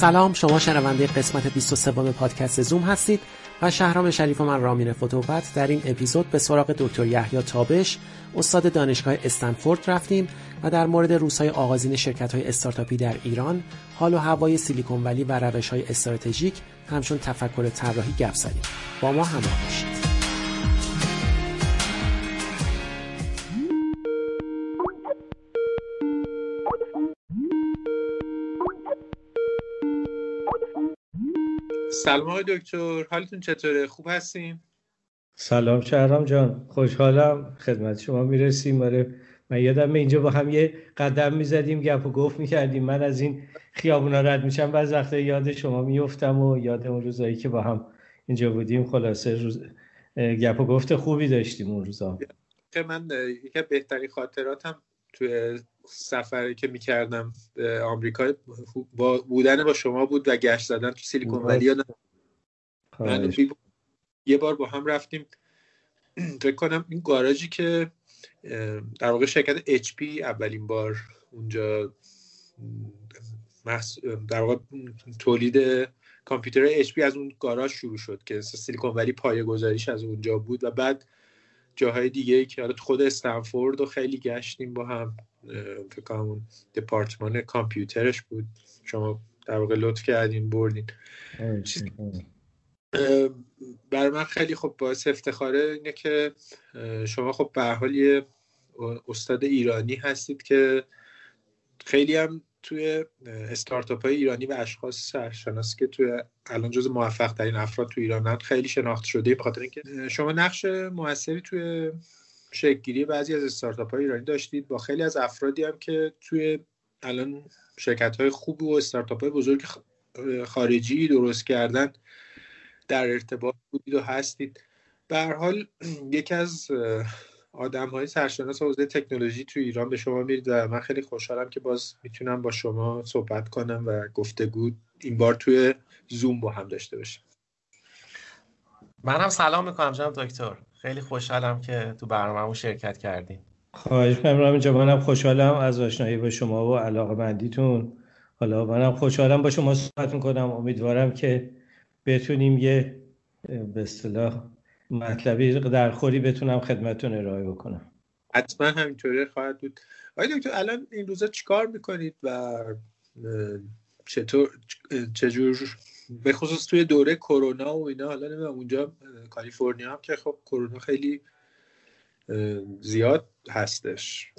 سلام شما شنونده قسمت 23 پادکست زوم هستید و شهرام شریف و من رامین فتوبت در این اپیزود به سراغ دکتر یحیی تابش استاد دانشگاه استنفورد رفتیم و در مورد روزهای آغازین شرکت های استارتاپی در ایران حال و هوای سیلیکون ولی و روش های استراتژیک همچون تفکر طراحی گپ زدیم. با ما همراه باشید. سلام آقای دکتر حالتون چطوره؟ خوب هستین؟ سلام شهرام جان خوشحالم خدمت شما می‌رسیم. آره من یادم اینجا با هم یه قدم می‌زدیم گپ و گفت می‌کردیم. من از این خیابونا رد میشم بعض وقتا یاد شما میفتم و یاد اون روزایی که با هم اینجا بودیم خلاصه روز گپ و گفت خوبی داشتیم اون روزا. که من یکی بهترین خاطراتم توی سفری که می‌کردم به آمریکا با بودن با شما بود و گشت زدن تو سیلیکون ولی من یه بار با هم رفتیم. فکر کنم این گاراژی که در واقع شرکت اچ پی اولین بار اونجا در واقع تولید کامپیوتر اچ پی از اون گاراژ شروع شد که سیلیکون ولی پایه گذاریش از اونجا بود و بعد جاهای دیگه ای که حالا خود استنفورد و خیلی گشتیم با هم. فکر اون دپارتمان کامپیوترش بود. شما در واقع لطف کردین بردین. برای من خیلی خب باعث افتخاره اینه که شما خب به حال استاد ایرانی هستید که خیلی هم توی استارتاپ های ایرانی و اشخاص سرشناسی که توی الان جز موفق ترین افراد تو ایرانن خیلی شناخته شده. به خاطر اینکه شما نقش موثری توی شکلگیری بعضی از استارتاپ های ایرانی داشتید. با خیلی از افرادی هم که توی الان شرکت های خوب و استارتاپ های بزرگ خارجی درست کردن در ارتباط بودید و هستید. به حال یکی از آدم های سرشناس حوزه تکنولوژی تو ایران به شما میرید و من خیلی خوشحالم که باز می‌تونم با شما صحبت کنم و گفتگو این بار توی زوم با هم داشته باشیم منم سلام می‌کنم جناب دکتر. خیلی خوشحالم که تو برنامه‌مون شرکت کردیم خواهش می‌کنم اینجا منم خوشحالم از آشنایی با شما و علاقه بندیتون حالا منم خوشحالم با شما صحبت می‌کنم. امیدوارم که بتونیم یه به اصطلاح مطلبی در خوری بتونم خدمتتون ارائه بکنم. حتما همینطوری خواهد بود. آقای دکتر الان این روزا چیکار می‌کنید و چطور چجور به خصوص توی دوره کرونا و اینا حالا نمی‌دونم اونجا کالیفرنیا هم که خب کرونا خیلی زیاد هستش.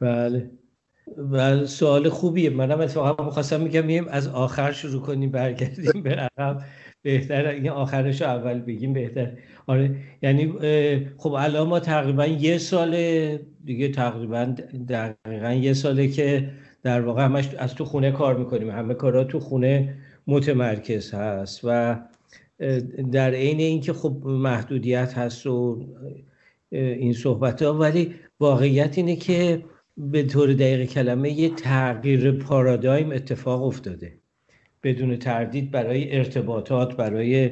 بله. و سوال خوبیه. منم اتفاقا می‌خواستم میگم از آخر شروع کنیم برگردیم به عقب. بهتر این آخرش رو اول بگیم بهتر. آره یعنی خب الان ما تقریبا یه سال دیگه تقریبا دقیقا یه ساله که در واقع همش از تو خونه کار می‌کنیم. همه کارا تو خونه متمرکز هست و در عین اینکه خب محدودیت هست و این صحبت ها ولی واقعیت اینه که به طور دقیق کلمه یه تغییر پارادایم اتفاق افتاده. بدون تردید برای ارتباطات برای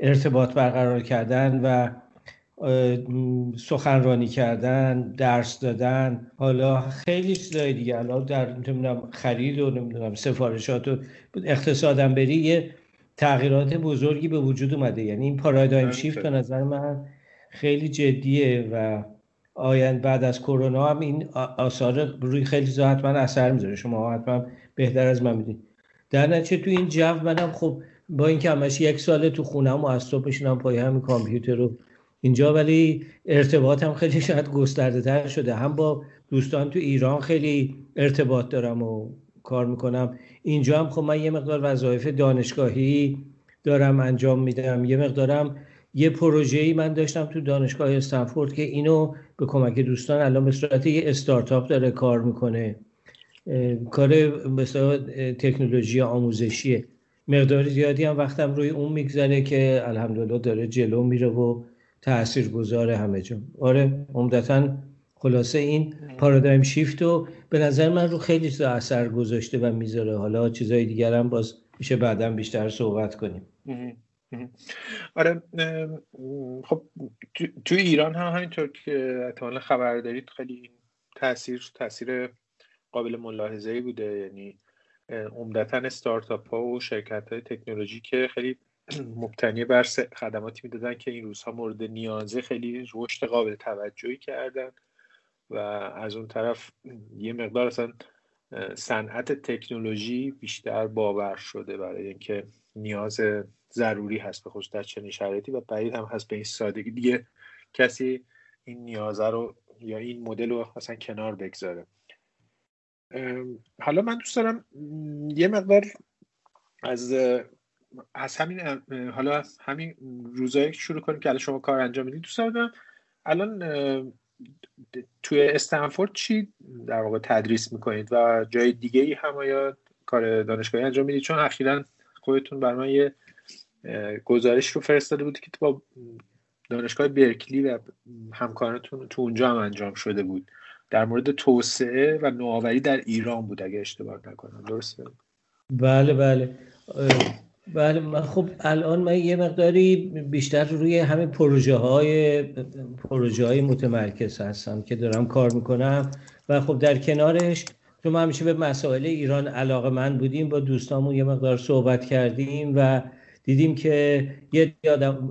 ارتباط برقرار کردن و سخنرانی کردن درس دادن حالا خیلی چیزای دیگه. الان در نمی‌دونم خرید و نمی‌دونم سفارشات و اقتصادم بری یه تغییرات بزرگی به وجود اومده. یعنی این پارادایم شیفت به نظر من خیلی جدیه و آیند بعد از کرونا هم این آثار روی خیلی چیزا حتما اثر می‌ذاره. شما حتما بهتر از من میدین در نتیجه تو این جو منم خب با اینکه همش یک ساله تو خونم و از صبح بشینم پای همین کامپیوتر رو اینجا ولی ارتباطم خیلی شاید گسترده تر شده. هم با دوستان تو ایران خیلی ارتباط دارم و کار می‌کنم. اینجا هم خب من یه مقدار وظایف دانشگاهی دارم انجام میدم. یه مقدارم یه پروژه‌ای من داشتم تو دانشگاه استنفورد که اینو به کمک دوستان الان به صورت یه استارتاپ داره کار می‌کنه. کار مثلا تکنولوژی آموزشیه. مقدار زیادی هم وقتم روی اون میگذره که الحمدلله داره جلو میره و تأثیر گذاره همه جا. آره عمدتا خلاصه این پارادایم شیفت و به نظر من رو خیلی چیزا اثر گذاشته و می‌ذاره. حالا چیزای دیگر هم باز میشه بعدا بیشتر صحبت کنیم. آره خب تو ایران هم همینطور که احتمالا خبر دارید خیلی تاثیر تاثیر قابل ملاحظه ای بوده. یعنی عمدتا استارتاپ ها و شرکت های تکنولوژی که خیلی مبتنی بر خدماتی می‌دادن که این روزها مورد نیازه خیلی رشد قابل توجهی کردن و از اون طرف یه مقدار اصلا صنعت تکنولوژی بیشتر باور شده برای اینکه نیاز ضروری هست به خصوص در چنین شرایطی و بعید هم هست به این سادگی. دیگه کسی این نیازه رو یا این مدل رو اصلا کنار بگذاره. حالا من دوست دارم یه مقدار از از همین حالا همین روزایی شروع کنیم که الان شما کار انجام می‌دید دوست دارم الان توی استنفورد چی در واقع تدریس می‌کنید و جای دیگه ای هم آیا کار دانشگاهی انجام می‌دید چون اخیرا خودتون بر من یه گزارش رو فرستاده بود که با دانشگاه برکلی و همکارانتون تو اونجا هم انجام شده بود. در مورد توسعه و نوآوری در ایران بود اگه اشتباه نکنم. درسته؟ بله بله. بله من خب الان من یه مقداری بیشتر روی همین پروژه های پروژه های متمرکز هستم که دارم کار می‌کنم و خب در کنارش چون ما همیشه به مسائل ایران علاقه من بودیم با دوستامون یه مقدار صحبت کردیم و دیدیم که یه یادم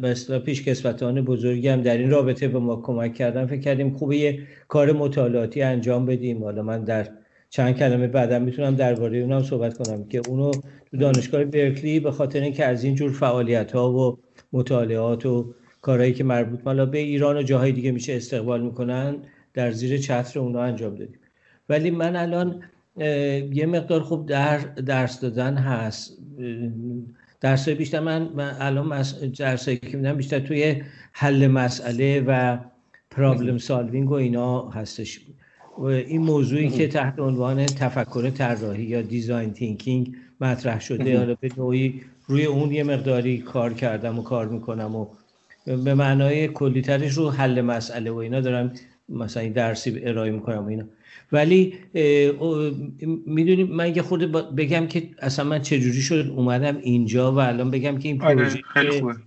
به پیش کسوتان بزرگی هم در این رابطه به ما کمک کردن. فکر کردیم خوبه یه کار مطالعاتی انجام بدیم. حالا من در چند کلمه بعدم می‌تونم درباره اونم صحبت کنم که اونو تو دانشگاه برکلی به خاطر اینکه از این جور فعالیت ها و مطالعات و کارهایی که مربوط مالا به ایران و جاهای دیگه میشه استقبال می‌کنن در زیر چتر اونا انجام دادیم. ولی من الان یه مقدار خوب در درس دادن هست. درس بیشتر من, من الان درسایی که میدم بیشتر توی حل مسئله و problem solving و اینا هستش. این موضوعی که تحت عنوان تفکر طراحی یا design thinking مطرح شده. حالا به نوعی روی اون یه مقداری کار کردم و کار می‌کنم و به معنای کلیترش رو حل مسئله و اینا دارم مثلا این درسی ارائه می‌کنم و اینا. ولی می‌دونی من یه خود بگم که اصلا من چجوری شد اومدم اینجا و الان بگم که این آره، پروژه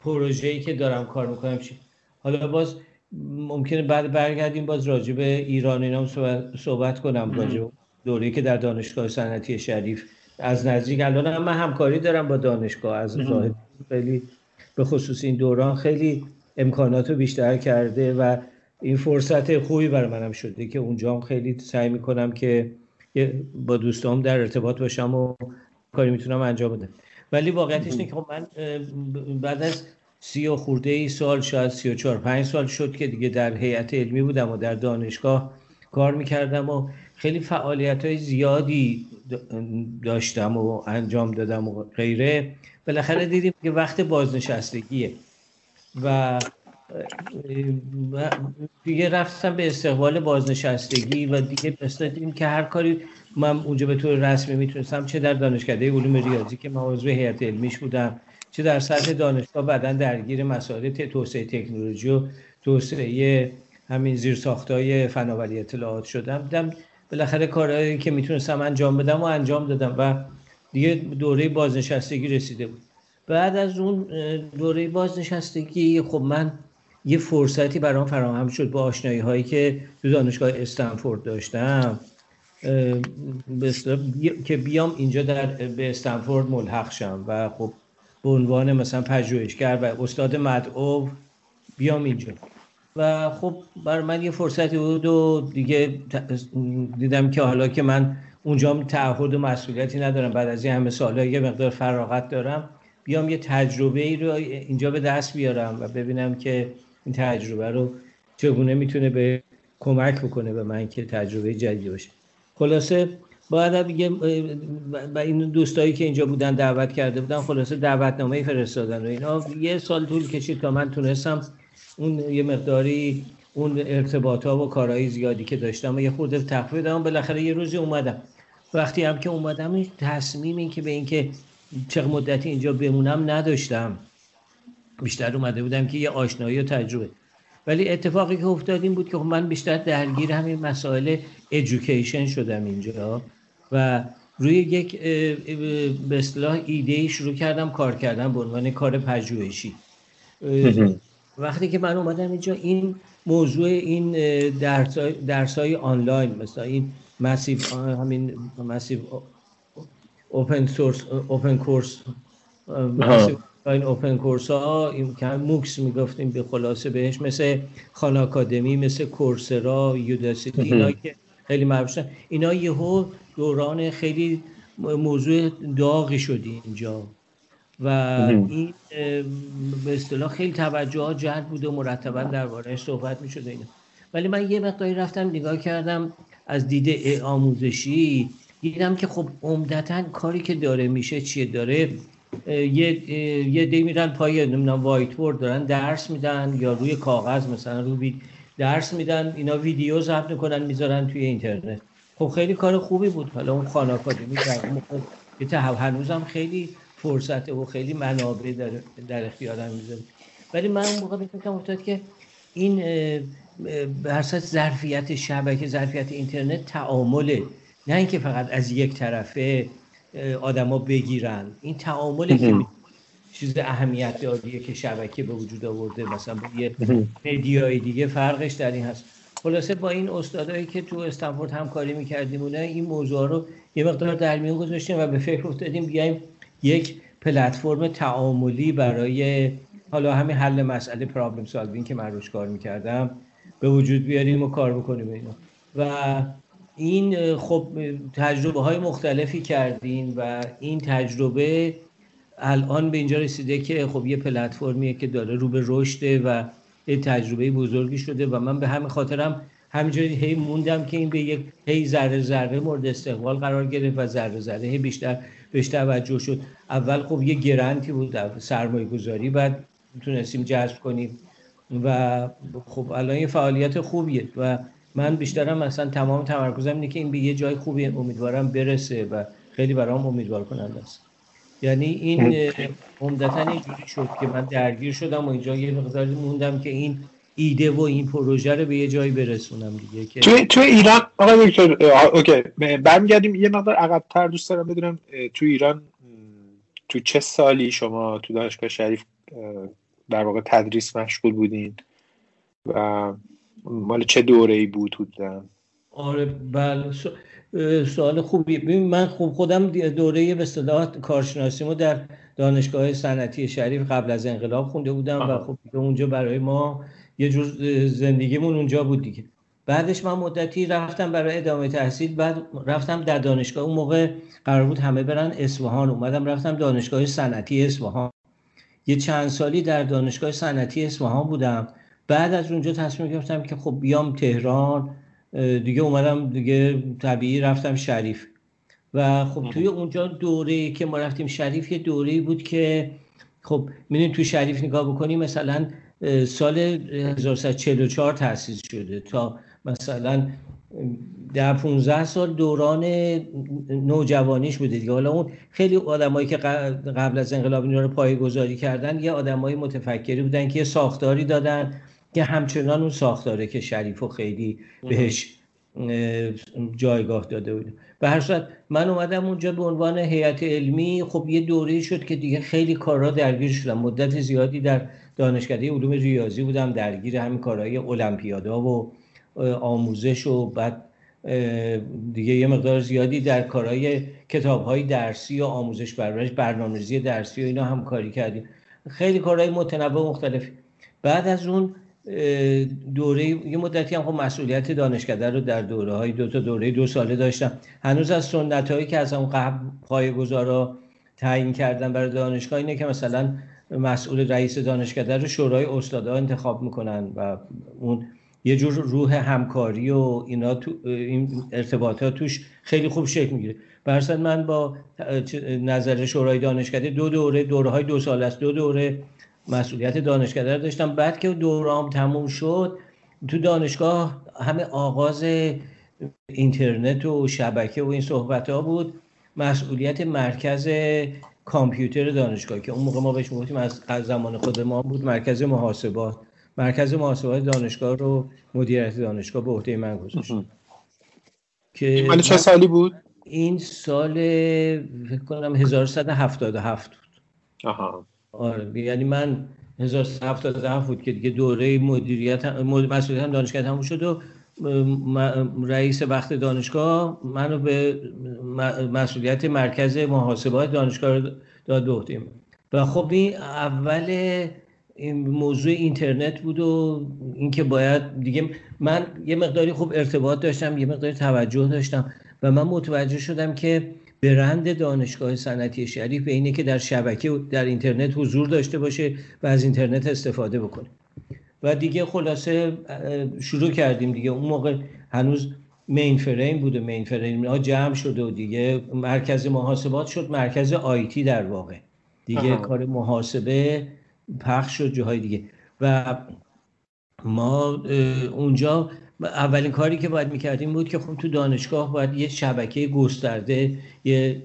پروژه‌ای که دارم کار می‌کنم چی؟ حالا باز ممکنه بعد برگردیم باز راجع به ایران اینا صحبت, کنم راجع دوره که در دانشگاه صنعتی شریف از نزدیک. الان هم من همکاری دارم با دانشگاه. از خیلی به خصوص این دوران خیلی امکانات رو بیشتر کرده و این فرصت خوبی برای منم شده که اونجا هم خیلی سعی می‌کنم که با دوستام در ارتباط باشم و کاری می‌تونم انجام بدم. ولی واقعیتش اینه که خب من بعد از سی و خورده ای سال شاید سی و چار پنج سال شد که دیگه در هیئت علمی بودم و در دانشگاه کار می‌کردم و خیلی فعالیت های زیادی داشتم و انجام دادم و غیره. بالاخره دیدیم که وقت بازنشستگیه و دیگه رفتم به استقبال بازنشستگی و دیگه مثل دیدیم که هر کاری من اونجا به طور رسمی می‌تونستم چه در دانشکده علوم ریاضی که من عضو هیئت علمیش بودم چه در سطح دانشگاه بعدا درگیر مسائل توسعه تکنولوژی و توسعه همین زیر ساختای فناوری اطلاعات شدم. دیدم بالاخره کارهایی که می‌تونستم انجام بدم و انجام دادم و دیگه دوره بازنشستگی رسیده بود. بعد از اون دوره بازنشستگی خب من یه فرصتی برام فراهم شد با آشنایی هایی که تو دانشگاه استنفورد داشتم. که بیام اینجا در به استنفورد ملحق شم و خب به عنوان مثلا پژوهشگر و استاد مدعو بیام اینجا. و خب بر من یه فرصتی بود و دیگه دیدم که حالا که من اونجا تعهد و مسئولیتی ندارم بعد از این همه سالها یه مقدار فراغت دارم بیام یه تجربه ای رو اینجا به دست بیارم و ببینم که این تجربه رو چگونه می‌تونه به کمک بکنه به من که تجربه جدیدی باشه. خلاصه باید دیگه و این دوستایی که اینجا بودن دعوت کرده بودن خلاصه دعوتنامه فرستادن و اینا. یه سال طول کشید تا من تونستم اون یه مقداری اون ارتباط ها و کارهای زیادی که داشتم و یه خورده تخفیف دادم بالاخره یه روزی اومدم. وقتی هم که اومدم تصمیم این که به اینکه چه مدتی اینجا بمونم نداشتم. بیشتر اومده بودم که یه آشنایی و تجربه. ولی اتفاقی که افتاد این بود که خب من بیشتر درگیر همین مسائل ادویکیشن شدم اینجا. و روی یک به اصطلاح ایده شروع کردم کار کردن به عنوان کار پژوهشی. وقتی که من اومدم اینجا این موضوع این درس های آنلاین مثلا این مسیو همین مسیو اوپن سورس اوپن کورس این اوپن کورس ها موکس می‌گفتیم به خلاصه بهش مثل خان آکادمی مثل کورسرا یوداسیتی اینا که خیلی معروف اینا یهو دوران خیلی موضوع داغی شدی اینجا. و این به اصطلاح خیلی توجه ها جلب بوده و مرتبا دربارهش صحبت می شده اینا. ولی من یه مقداری رفتم نگاه کردم از دید آموزشی دیدم که خب عمدتا کاری که داره میشه چیه؟ داره یه یه دی میرن پای نمی‌دونم وایت بورد دارن درس میدن یا روی کاغذ مثلا روی درس میدن اینا ویدیو ضبط می‌کنن می‌ذارن توی اینترنت. خب خیلی کار خوبی بود. حالا اون خانه آکادمی در هنوزم خیلی فرصت و خیلی منابع در, در اختیارم می‌ذاره. ولی من اون موقع فکرم افتاد که این به ظرفیت شبکه ظرفیت اینترنت تعامله نه اینکه فقط از یک طرفه آدما بگیرن. این تعامله که چیز اهمیت داریه که شبکه به وجود آورده. مثلا با یه مدیای دیگه فرقش در این هست. خلاصه با این استادایی که تو استنفورد همکاری می‌کردیم این موضوع رو یه مقدار در میون گذاشتیم و به فکر افتادیم بیایم یک پلتفرم تعاملی برای حالا همین حل مسئله پرابلم سالوینگ که من روش کار می‌کردم به وجود بیاریم و کار بکنیم اینو و این خب تجربه های مختلفی کردین و این تجربه الان به اینجا رسیده که خب یه پلتفرمیه که داره رو به رشده و یه تجربه بزرگی شده و من به همین خاطرم همینجوری هی موندم که این به یک هی ذره ذره مورد استقبال قرار گرفت و ذره ذره هی بیشتر بهش توجه شد. اول خب یه گرانتی بود سرمایه گذاری بعد تونستیم جذب کنیم و خب الان یه فعالیت خوبیه و من بیشترم مثلا تمام تمرکزم اینه که این به یه جای خوبی امیدوارم برسه و خیلی برام امیدوار کننده است. یعنی این عمدتا اینجوری شد که من درگیر شدم و اینجا یه مقداری موندم که این ایده و این پروژه رو به یه جایی برسونم دیگه که تو, تو ایران آقا دکتر اوکی برمیگردیم. یه مقدار عقبتر دوست دارم بدونم تو ایران تو چه سالی شما تو دانشگاه شریف در واقع تدریس مشغول بودین و مال چه دوره ای بود بودن آره بله. سوال خوبی. ببین من خوب خودم دوره به اصطلاح کارشناسیمو در دانشگاه صنعتی شریف قبل از انقلاب خونده بودم و خب اونجا برای ما یه جور زندگیمون اونجا بود دیگه. بعدش من مدتی رفتم برای ادامه تحصیل بعد رفتم در دانشگاه. اون موقع قرار بود همه برن اصفهان. اومدم رفتم دانشگاه صنعتی اصفهان. یه چند سالی در دانشگاه صنعتی اصفهان بودم. بعد از اونجا تصمیم گرفتم که خب بیام تهران. دیگه اومدم دیگه طبیعی رفتم شریف. و خب توی اونجا دوره که ما رفتیم شریف یه دوره بود که خب می‌دونیم تو شریف نگاه بکنیم مثلا سال 1944 تأسیس شده تا مثلا در 15 سال دوران نوجوانیش بوده دیگه. حالا اون خیلی آدمایی که قبل از انقلاب اینا رو پایه‌گذاری کردن یه آدمای متفکری بودن که یه ساختاری دادن. که همچنان اون ساختاره که شریف و خیلی بهش جایگاه داده بود. به هر صورت من اومدم اونجا به عنوان هیئت علمی. خب یه دوره شد که دیگه خیلی کارها درگیر شدم. مدت زیادی در دانشکده علوم ریاضی بودم. درگیر همین کارهای المپیادا و آموزش و بعد دیگه یه مقدار زیادی در کارهای کتابهای درسی و آموزش برنامه برنامه‌ریزی درسی و اینا هم کاری کردیم. خیلی کارهای متنوع و مختلفی. بعد از اون دوره یه مدتی هم خب مسئولیت دانشکده رو در دوره های دو تا دوره دو ساله داشتم. هنوز از سنت هایی که از اون قبل پای گذارا تعیین کردن برای دانشگاه اینه که مثلا مسئول رئیس دانشکده رو شورای استادا انتخاب می‌کنن و اون یه جور روح همکاری و اینا تو این ارتباطات توش خیلی خوب شکل می‌گیره. برسن من با نظر شورای دانشکده دو دوره دوره های دو سال است. دو دوره مسئولیت دانشکده رو داشتم. بعد که دورام تموم شد تو دانشگاه همه آغاز اینترنت و شبکه و این صحبت ها بود. مسئولیت مرکز کامپیوتر دانشگاه که اون موقع ما بهش می‌گفتیم از زمان خود ما بود مرکز محاسبات. مرکز محاسبات دانشگاه رو مدیریت دانشگاه به عهده من گذاشت. که مال چه سالی بود؟ این سال فکر کنم 1177 بود. آها. آره. یعنی من 1177 بود که دیگه دوره مدیریت مسئولیت هم دانشگاه تموم شد و رئیس وقت دانشگاه منو به مسئولیت مرکز محاسبات دانشگاه داد به و خب این اول این موضوع اینترنت بود و اینکه باید دیگه من یه مقداری خوب ارتباط داشتم یه مقداری توجه داشتم و من متوجه شدم که برند دانشگاه صنعتی شریف به اینه که در شبکه در اینترنت حضور داشته باشه و از اینترنت استفاده بکنه. و دیگه خلاصه شروع کردیم دیگه. اون موقع هنوز مین فریم بوده مین فریم ها جمع شده و دیگه مرکز محاسبات شد. مرکز آیتی در واقع. دیگه کار محاسبه پخش شد جاهای دیگه. و ما اونجا اولین کاری که باید می‌کردیم بود که خب تو دانشگاه باید یه شبکه گسترده یه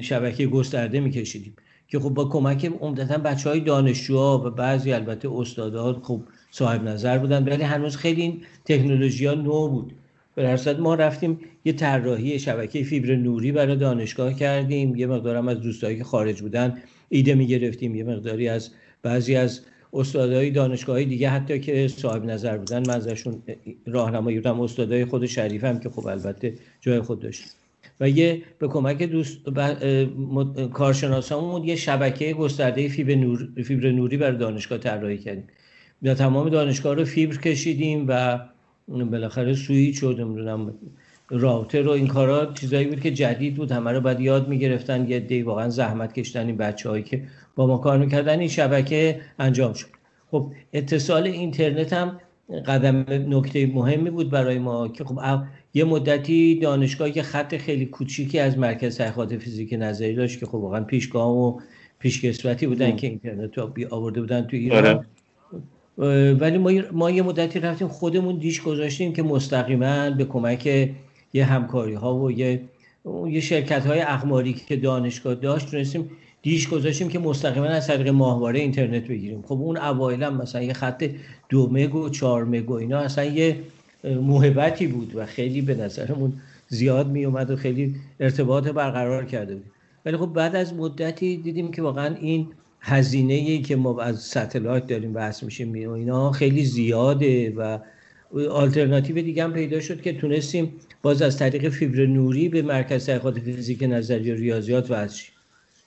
شبکه گسترده میکشیدیم. که خب با کمک عمدتا بچه های دانشجوها و بعضی البته استادان خب صاحب نظر بودن ولی هنوز خیلی این تکنولوژی ها نو بود. به ما رفتیم یه طراحی شبکه فیبر نوری برای دانشگاه کردیم. یه مقدارم از دوستایی که خارج بودن ایده می‌گرفتیم. یه مقداری از بعضی از استادای دانشگاه دیگه حتی که صاحب نظر بودن من ازشون راهنمایی بودم استادای خود شریف هم که خب البته جای خود داشت. و یه به کمک دوست کارشناسامون یه شبکه گسترده فیبر, نور... فیبر نوری برای دانشگاه طراحی کردیم. یا تمام دانشگاه رو فیبر کشیدیم و بالاخره سویچ شد نمی‌دونم راوتر و این کارا چیزایی بود که جدید بود. همه رو باید یاد می‌گرفتن. یه دی واقعا زحمت کشتن این بچه هایی که با ما کار می‌کردن این شبکه انجام شد. خب اتصال اینترنت هم قدم نکته مهمی بود برای ما که خب یه مدتی دانشگاه که خط خیلی کوچیکی از مرکز تحقیقات فیزیک نظری داشت که خب واقعا پیشگاه و پیشکسوتی بودن که اینترنت رو آورده بودن تو ایران. آره. ولی ما, ما یه مدتی رفتیم خودمون دیش گذاشتیم که مستقیما به کمک یه همکاری ها و یه یه شرکت های اخماری که دانشگاه داشت تونستیم دیش گذاشتیم که مستقیما از طریق ماهواره اینترنت بگیریم. خب اون اوایل مثلا یه خط دو مگ و چهار مگ اینا اصلا یه موهبتی بود و خیلی به نظرمون زیاد می اومد و خیلی ارتباط برقرار کرده بود. ولی خب بعد از مدتی دیدیم که واقعا این هزینه ای که ما از satellite داریم متحمل میشیم و اینا خیلی زیاده و آلترناتیو دیگه هم پیدا شد که تونستیم باز از طریق فیبر نوری به مرکز تحقیقات فیزیک نظری و ریاضیات وصل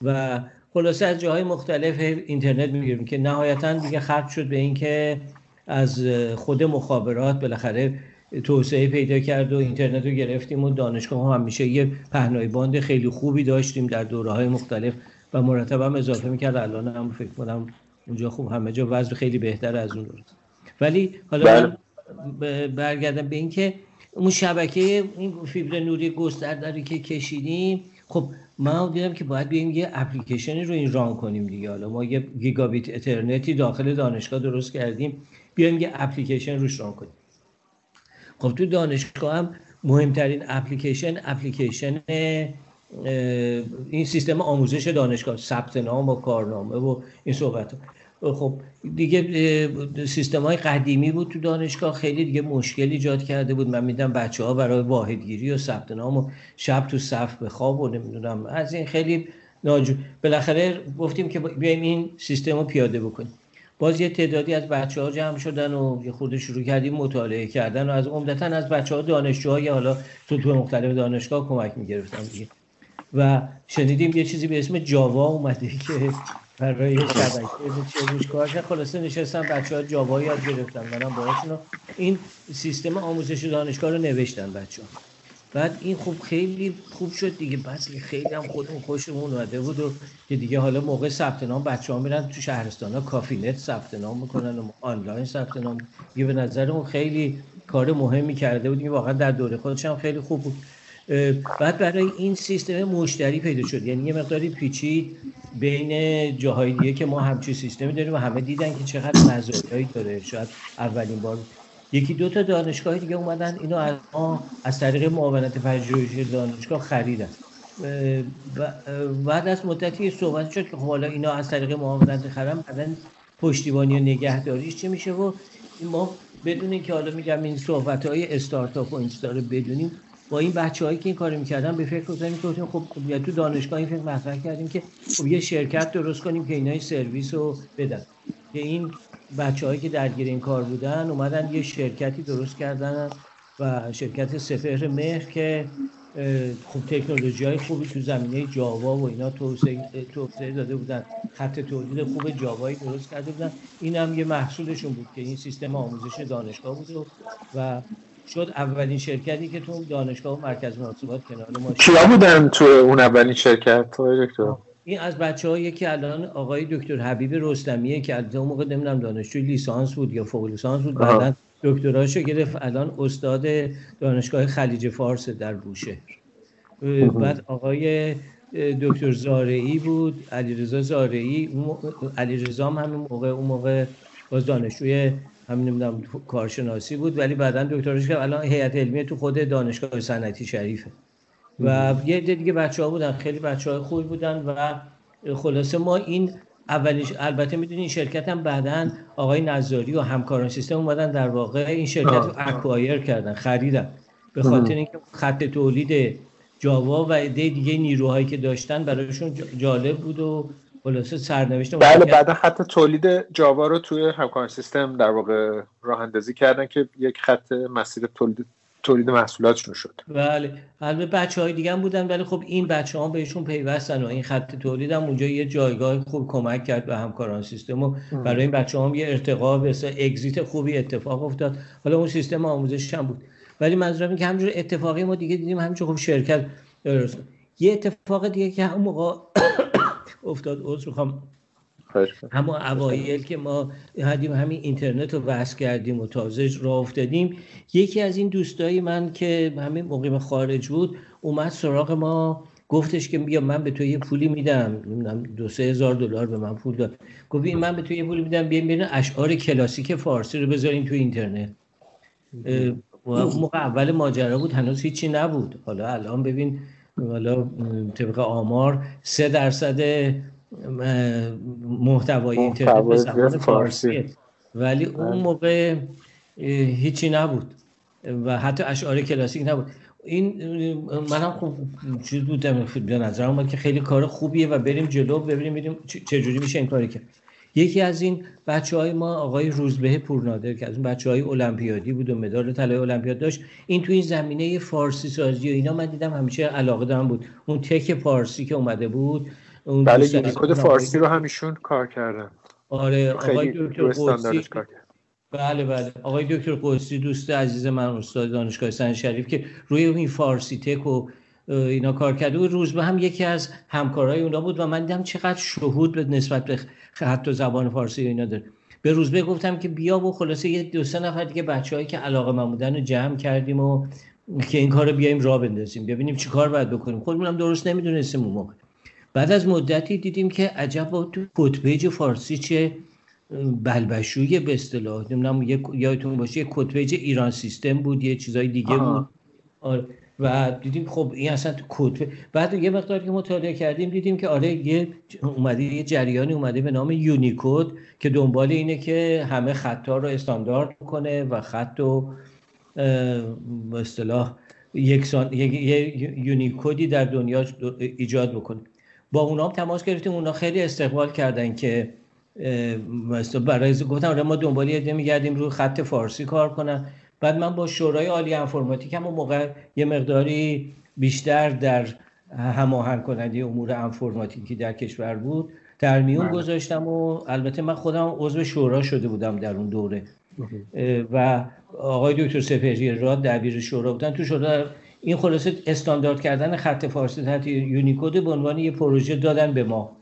و خلاصه از جاهای مختلف اینترنت می‌گیریم که نهایتا دیگه خرج شد به اینکه از خود مخابرات بالاخره توسعه پیدا کرد و اینترنت رو گرفتیم و دانشگاه هم همیشه یه پهنای باند خیلی خوبی داشتیم در دوره های مختلف و مرتب هم اضافه می‌کرد الان هم فکر کنم اونجا خوب همه جا وضع خیلی بهتر از اون دوره ولی حالا بله. برگردم به اینکه اون شبکه این فیبر نوری گسترداری که کشیدیم خب ما دیدم که باید بیایم یه اپلیکیشنی رو این ران کنیم دیگه. حالا ما یه گیگابیت اترنتی داخل دانشگاه درست کردیم بیایم یه اپلیکیشن روش ران کنیم. خب تو دانشگاه هم مهمترین اپلیکیشن اپلیکیشن این سیستم آموزش دانشگاه ثبت نام و کارنامه و این صحبت خب دیگه سیستم های قدیمی بود تو دانشگاه خیلی دیگه مشکل ایجاد کرده بود. من میدم بچه ها برای واحدگیری و ثبت نام و شب تو صف به خواب و نمی‌دونم از این خیلی ناجو. بالاخره گفتیم که بیایم این سیستم رو پیاده بکنیم. باز یه تعدادی از بچه ها جمع شدن و یه خود شروع کردیم مطالعه کردن و از عمدتا از بچه ها دانشجوهای حالا تو تو مختلف دانشگاه کمک می‌گرفتن دیگه. و شنیدیم یه چیزی به اسم جاوا اومده که برای شبکه روش کار خلاصه نشستم بچه ها جاوا یاد گرفتم منم باهاشون این سیستم آموزش دانشگاه رو نوشتن بچه ها بعد این خوب خیلی خوب شد دیگه. بس خیلی هم خودمون خوشمون اومده بود و که دیگه حالا موقع ثبت نام بچه ها میرن تو شهرستان ها کافی‌نت ثبت نام می‌کنن و آنلاین ثبت نام یه به نظرمون خیلی کار مهمی کرده بود. واقعا در دوره خودش هم خیلی خوب بود. بعد برای این سیستم مشتری پیدا شد. یعنی یه مقداری پیچید. بین جاهای دیگه که ما همچین سیستمی داریم و همه دیدن که چقدر مزایایی داره. شاید اولین بار یکی دو تا دانشگاه دیگه اومدن اینو از ما از طریق معاونت پژوهشی دانشگاه خریدن. بعد از مدتی صحبت شد که خب حالا اینا از طریق معاونت خرم بعدا پشتیبانی و نگهداریش چه میشه؟ و ما بدون اینکه حالا میگم این صحبت های استارتاپ و این رو بدونیم با این بچه هایی که این کار می‌کردن به فکر که گفتیم خب یا تو دانشگاه این فکر مطرح کردیم که خب یه شرکت درست کنیم که اینای سرویس رو بدن. که این بچه هایی که درگیر این کار بودن اومدن یه شرکتی درست کردن و شرکت سفر مهر که خوب تکنولوژی های خوبی تو زمینه جاوا و اینا توسعه داده بودن. خط تولید خوب جاوایی درست کرده بودن. این هم یه محصولشون بود که این سیستم آموزش دانشگاه بود و شد اولین شرکتی که تو دانشگاه و مرکز محاسبات کنار ما کیا بودن تو اون اولین شرکت دکتر؟ این از بچه هایی که الان آقای دکتر حبیب رستمیه که از اون موقع نمی‌دونم دانشجوی لیسانس بود یا فوق لیسانس بود بعدا دکتراشو گرفت الان استاد دانشگاه خلیج فارس در بوشهر بعد آقای دکتر زارعی بود علیرضا زارعی علیرضا هم همین موقع اون موقع باز دانشجوی همین نمی‌دونم کارشناسی بود ولی بعدا دکترش که الان هیئت علمی تو خود دانشگاه صنعتی شریفه. و یه دیگه بچه ها بودن خیلی بچه های خوبی بودن و خلاصه ما این اولیش البته می‌دونی این شرکت هم بعدا آقای نظاری و همکاران سیستم اومدن در واقع این شرکت رو اکوایر کردن خریدن. به خاطر اینکه خط تولید جاوا و ایده دیگه نیروهایی که داشتن برایشون جالب بود و خلاصه سرنوشت بله بعدا خط تولید جاوا رو توی همکاران سیستم در واقع راه اندازی کردن که یک خط مسیر تولید تولید محصولاتشون شد. بله البته بچه های دیگه هم بودن ولی خب این بچه ها بهشون پیوستن و این خط تولید هم اونجا یه جایگاه خوب کمک کرد به همکاران سیستم و برای این بچه هم یه ارتقا به اگزیت خوبی اتفاق افتاد. حالا اون سیستم آموزش هم بود؟ ولی منظورم که همجور اتفاقی ما دیگه دیدیم همینجور خوب شرکت درست. یه اتفاق دیگه که همون موقع افتاد. عذر می‌خوام. همون اوایل که ما هدیم همین اینترنت رو وصل کردیم و تازه راه افتادیم یکی از این دوستایی من که همین مقیم خارج بود اومد سراغ ما گفتش که بیا من به تو یه پولی میدم. نمی‌دونم دو سه هزار دلار به من پول داد. گفت من به تو یه پولی میدم بیا ببین اشعار کلاسیک فارسی رو بذاریم تو اینترنت. موقع اول ماجرا بود هنوز هیچی نبود. حالا الان ببین حالا طبق آمار سه درصد محتوای اینترنت به زبان فارسی. ولی اون بله. موقع هیچی نبود و حتی اشعار کلاسیک نبود. این من هم خوب چیز بودم به نظرم اومد که خیلی کار خوبیه و بریم جلو ببینیم ببینیم چجوری میشه این کاری کرد. یکی از این بچه های ما آقای روزبه پورنادر که از اون بچه های المپیادی بود و مدال طلای المپیاد داشت این تو این زمینه فارسی سازی و اینا من دیدم همیشه علاقه دارم بود. اون تک فارسی که اومده بود اون بله یونیکد فارسی رو همیشون کار کردن. آره آقای دکتر قوسی بله بله. آقای دکتر قوسی دوست عزیز من استاد دانشگاه سن شریف که روی این فارسی تک و اینا کار کرده و روزبه هم یکی از همکارای اونا بود و من دیدم چقدر شهود به نسبت به حتی زبان فارسی اینا داره. به روزبه گفتم که بیا و خلاصه یه دو سه نفر دیگه بچه‌ای که علاقه من بودن رو جمع کردیم و که این کار رو بیایم راه بندازیم. ببینیم چی کار باید بکنیم. خودمون درست نمی‌دونستیم اون موقع. بعد از مدتی دیدیم که عجب تو کتبیج فارسی چه بلبشوی به اصطلاح. نمی‌دونم یادتون باشه یه کتبیج ایران سیستم بود یه چیزای دیگه بود. آره. و دیدیم خب این اصلا کد بعد یه مقدار که مطالعه کردیم دیدیم که آره یه اومده یه جریانی اومده به نام یونیکود که دنبال اینه که همه خطا رو استاندارد کنه و خط رو به اصطلاح یکسان یه یونیکودی در دنیا ایجاد بکنه. با اونا تماس گرفتیم اونا خیلی استقبال کردن که برای گفتم آره ما دنبال یه میگردیم رو خط فارسی کار کنن. بعد من با شورای عالی انفرماتیک هم موقع یه مقداری بیشتر در هماهنگ کننده امور انفرماتیکی در کشور بود. در میون بله. گذاشتم و البته من خودم عضو شورا شده بودم در اون دوره. و آقای دکتر سپهری را دبیر شورا بودن. تو شورا این خلاصه استاندارد کردن خط فارسی تحت یونیکود به عنوان یه پروژه دادن به ما.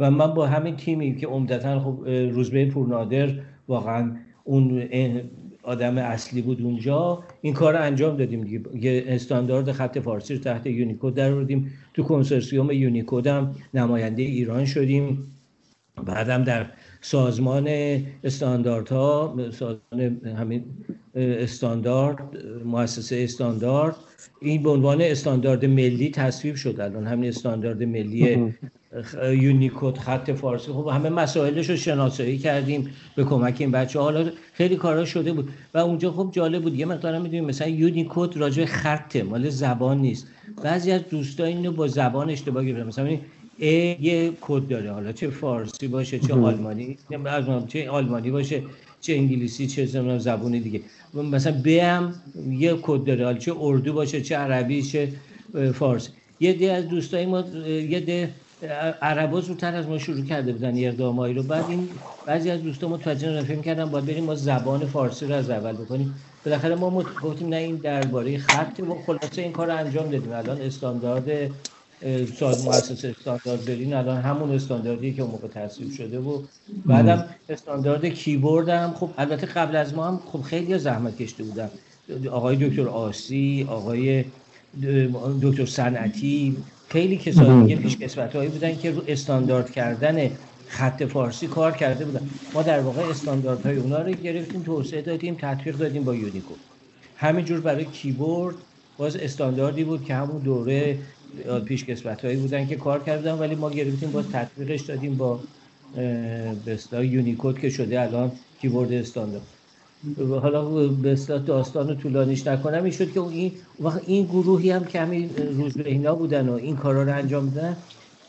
و من با همین تیمی که عمدتا خب روزبه پورنادر واقعا اون آدم اصلی بود اونجا این کار رو انجام دادیم دیگه. یه استاندارد خط فارسی رو تحت یونیکود در بردیم تو کنسرسیوم یونیکود هم نماینده ایران شدیم. بعدم در سازمان استانداردها سازمان همین استاندارد مؤسسه استاندارد این به عنوان استاندارد ملی تصویب شد الان. همین استاندارد ملی یونیکود خط فارسی. خب همه مسائلش رو شناسایی کردیم به کمک این بچه حالا خیلی کارا شده بود. و اونجا خب جالب بود. یه مقدار می‌دونیم مثلا یونیکود راجع خطه مال زبان نیست. بعضی از دوستا اینو با زبان اشتباه گرفتن. مثلا ای یه کد داره. حالا چه فارسی باشه چه آلمانی. چه آلمانی باشه. چه انگلیسی چه زبونی دیگه. مثلا بم یه کد داره چه اردو باشه چه عربی چه فارسی. یه دی از دوستای ما یه دی عربا زودتر از ما شروع کرده بودن اقدامایی رو. بعد این بعضی از دوستان متوجه فکر کردن باید بریم ما زبان فارسی رو از اول بکنیم بالاخره ما گفتیم نه این درباره خط و خلاصه این کار رو انجام دادیم. الان استاندارد ساز مؤسسه استاندارد برین الان همون استانداردی که اون موقع تصویب شده و بعدم استاندارد کیبورد هم خب البته قبل از ما هم خب خیلی زحمت کشته بودم آقای دکتر آسی آقای دکتر صنعتی خیلی کسانی دیگه پیش هایی بودن که رو استاندارد کردن خط فارسی کار کرده بودن. ما در واقع استانداردهای اونا رو گرفتیم توسعه دادیم تطبیق دادیم با یونیکود همینجور برای کیبورد باز استانداردی بود که همون دوره پیش هایی بودن که کار کردن ولی ما گرفتیم باز تطبیقش دادیم با به یونیکود که شده الان کیبورد استاندارد حالا به داستان طولانیش نکنم این شد که این وقت این گروهی هم که همین روز اینا بودن و این کارا رو انجام دادن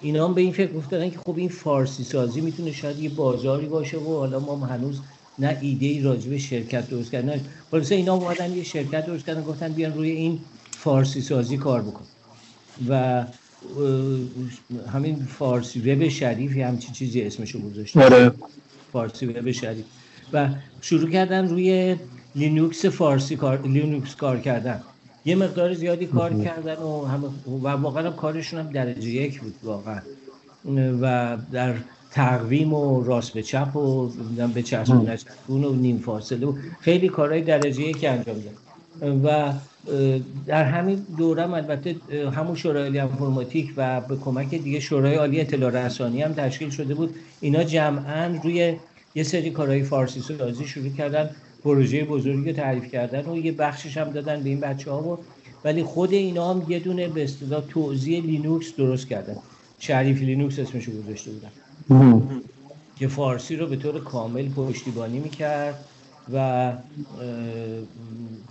اینا هم به این فکر افتادن که خب این فارسی سازی می‌تونه شاید یه بازاری باشه و حالا ما هنوز نه ایده ای راجع به شرکت درست کردن خلاصه اینا اومدن یه شرکت درست کردن گفتن بیان روی این فارسی سازی کار بکن. و همین فارسی وب شریف همچین چیزی اسمشو گذاشتن آره. فارسی وب شریف. و شروع کردن روی لینوکس فارسی کار لینوکس کار کردن. یه مقدار زیادی کار کردن و هم و واقعا کارشون هم درجه یک بود واقعا. و در تقویم و راست به چپ و به چسبون و نیم فاصله و خیلی کارهای درجه یک انجام دادن و در همین دوره هم البته همون شورای عالی انفرماتیک و به کمک دیگه شورای عالی اطلاع رسانی هم تشکیل شده بود. اینا جمعا روی یه سری کارهای فارسی سازی شروع کردن پروژه بزرگی رو تعریف کردن و یه بخشش هم دادن به این بچه ها و ولی خود اینا هم یه دونه به اصطلاح توزیع لینوکس درست کردن. شریف لینوکس اسمشو گذاشته بودن. که فارسی رو به طور کامل پشتیبانی می‌کرد. و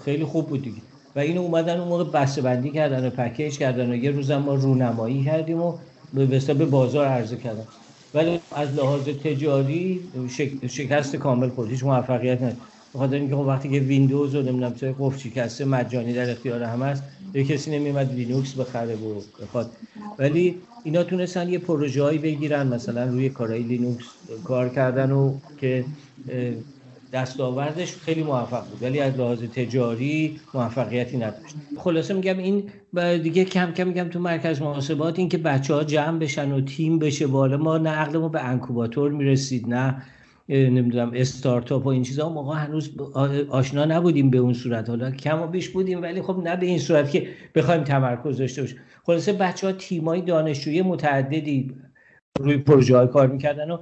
خیلی خوب بود دیگه. و اینو اومدن اون موقع بسته بندی کردن و package کردن و یه روزم ما رونمایی کردیم و به به بازار عرضه کردن. ولی از لحاظ تجاری شکست کامل خود هیچ موفقیت نداشت بخاطر اینکه خب وقتی که ویندوز و نمی‌دونم چه قفل شکسته مجانی در اختیار همه است یه کسی نمیاد لینوکس بخره و بخواد. ولی اینا تونستن یه پروژه هایی بگیرن مثلا روی کارهای لینوکس کار کردن و که دستاوردش خیلی موفق بود ولی از لحاظ تجاری موفقیتی نداشت. خلاصه میگم این دیگه کم کم میگم تو مرکز محاسبات این که بچه ها جمع بشن و تیم بشه بالا ما نه عقل ما به incubator می‌رسید نه نمی‌دونم استارتاپ و این چیزا. موقع هنوز آشنا نبودیم به اون صورت. حالا کم و بیش بودیم ولی خب نه به این صورت که بخوایم تمرکز داشته باشیم. خلاصه بچه ها تیمای دانشجویی متعددی روی پروژه های کار می‌کردن و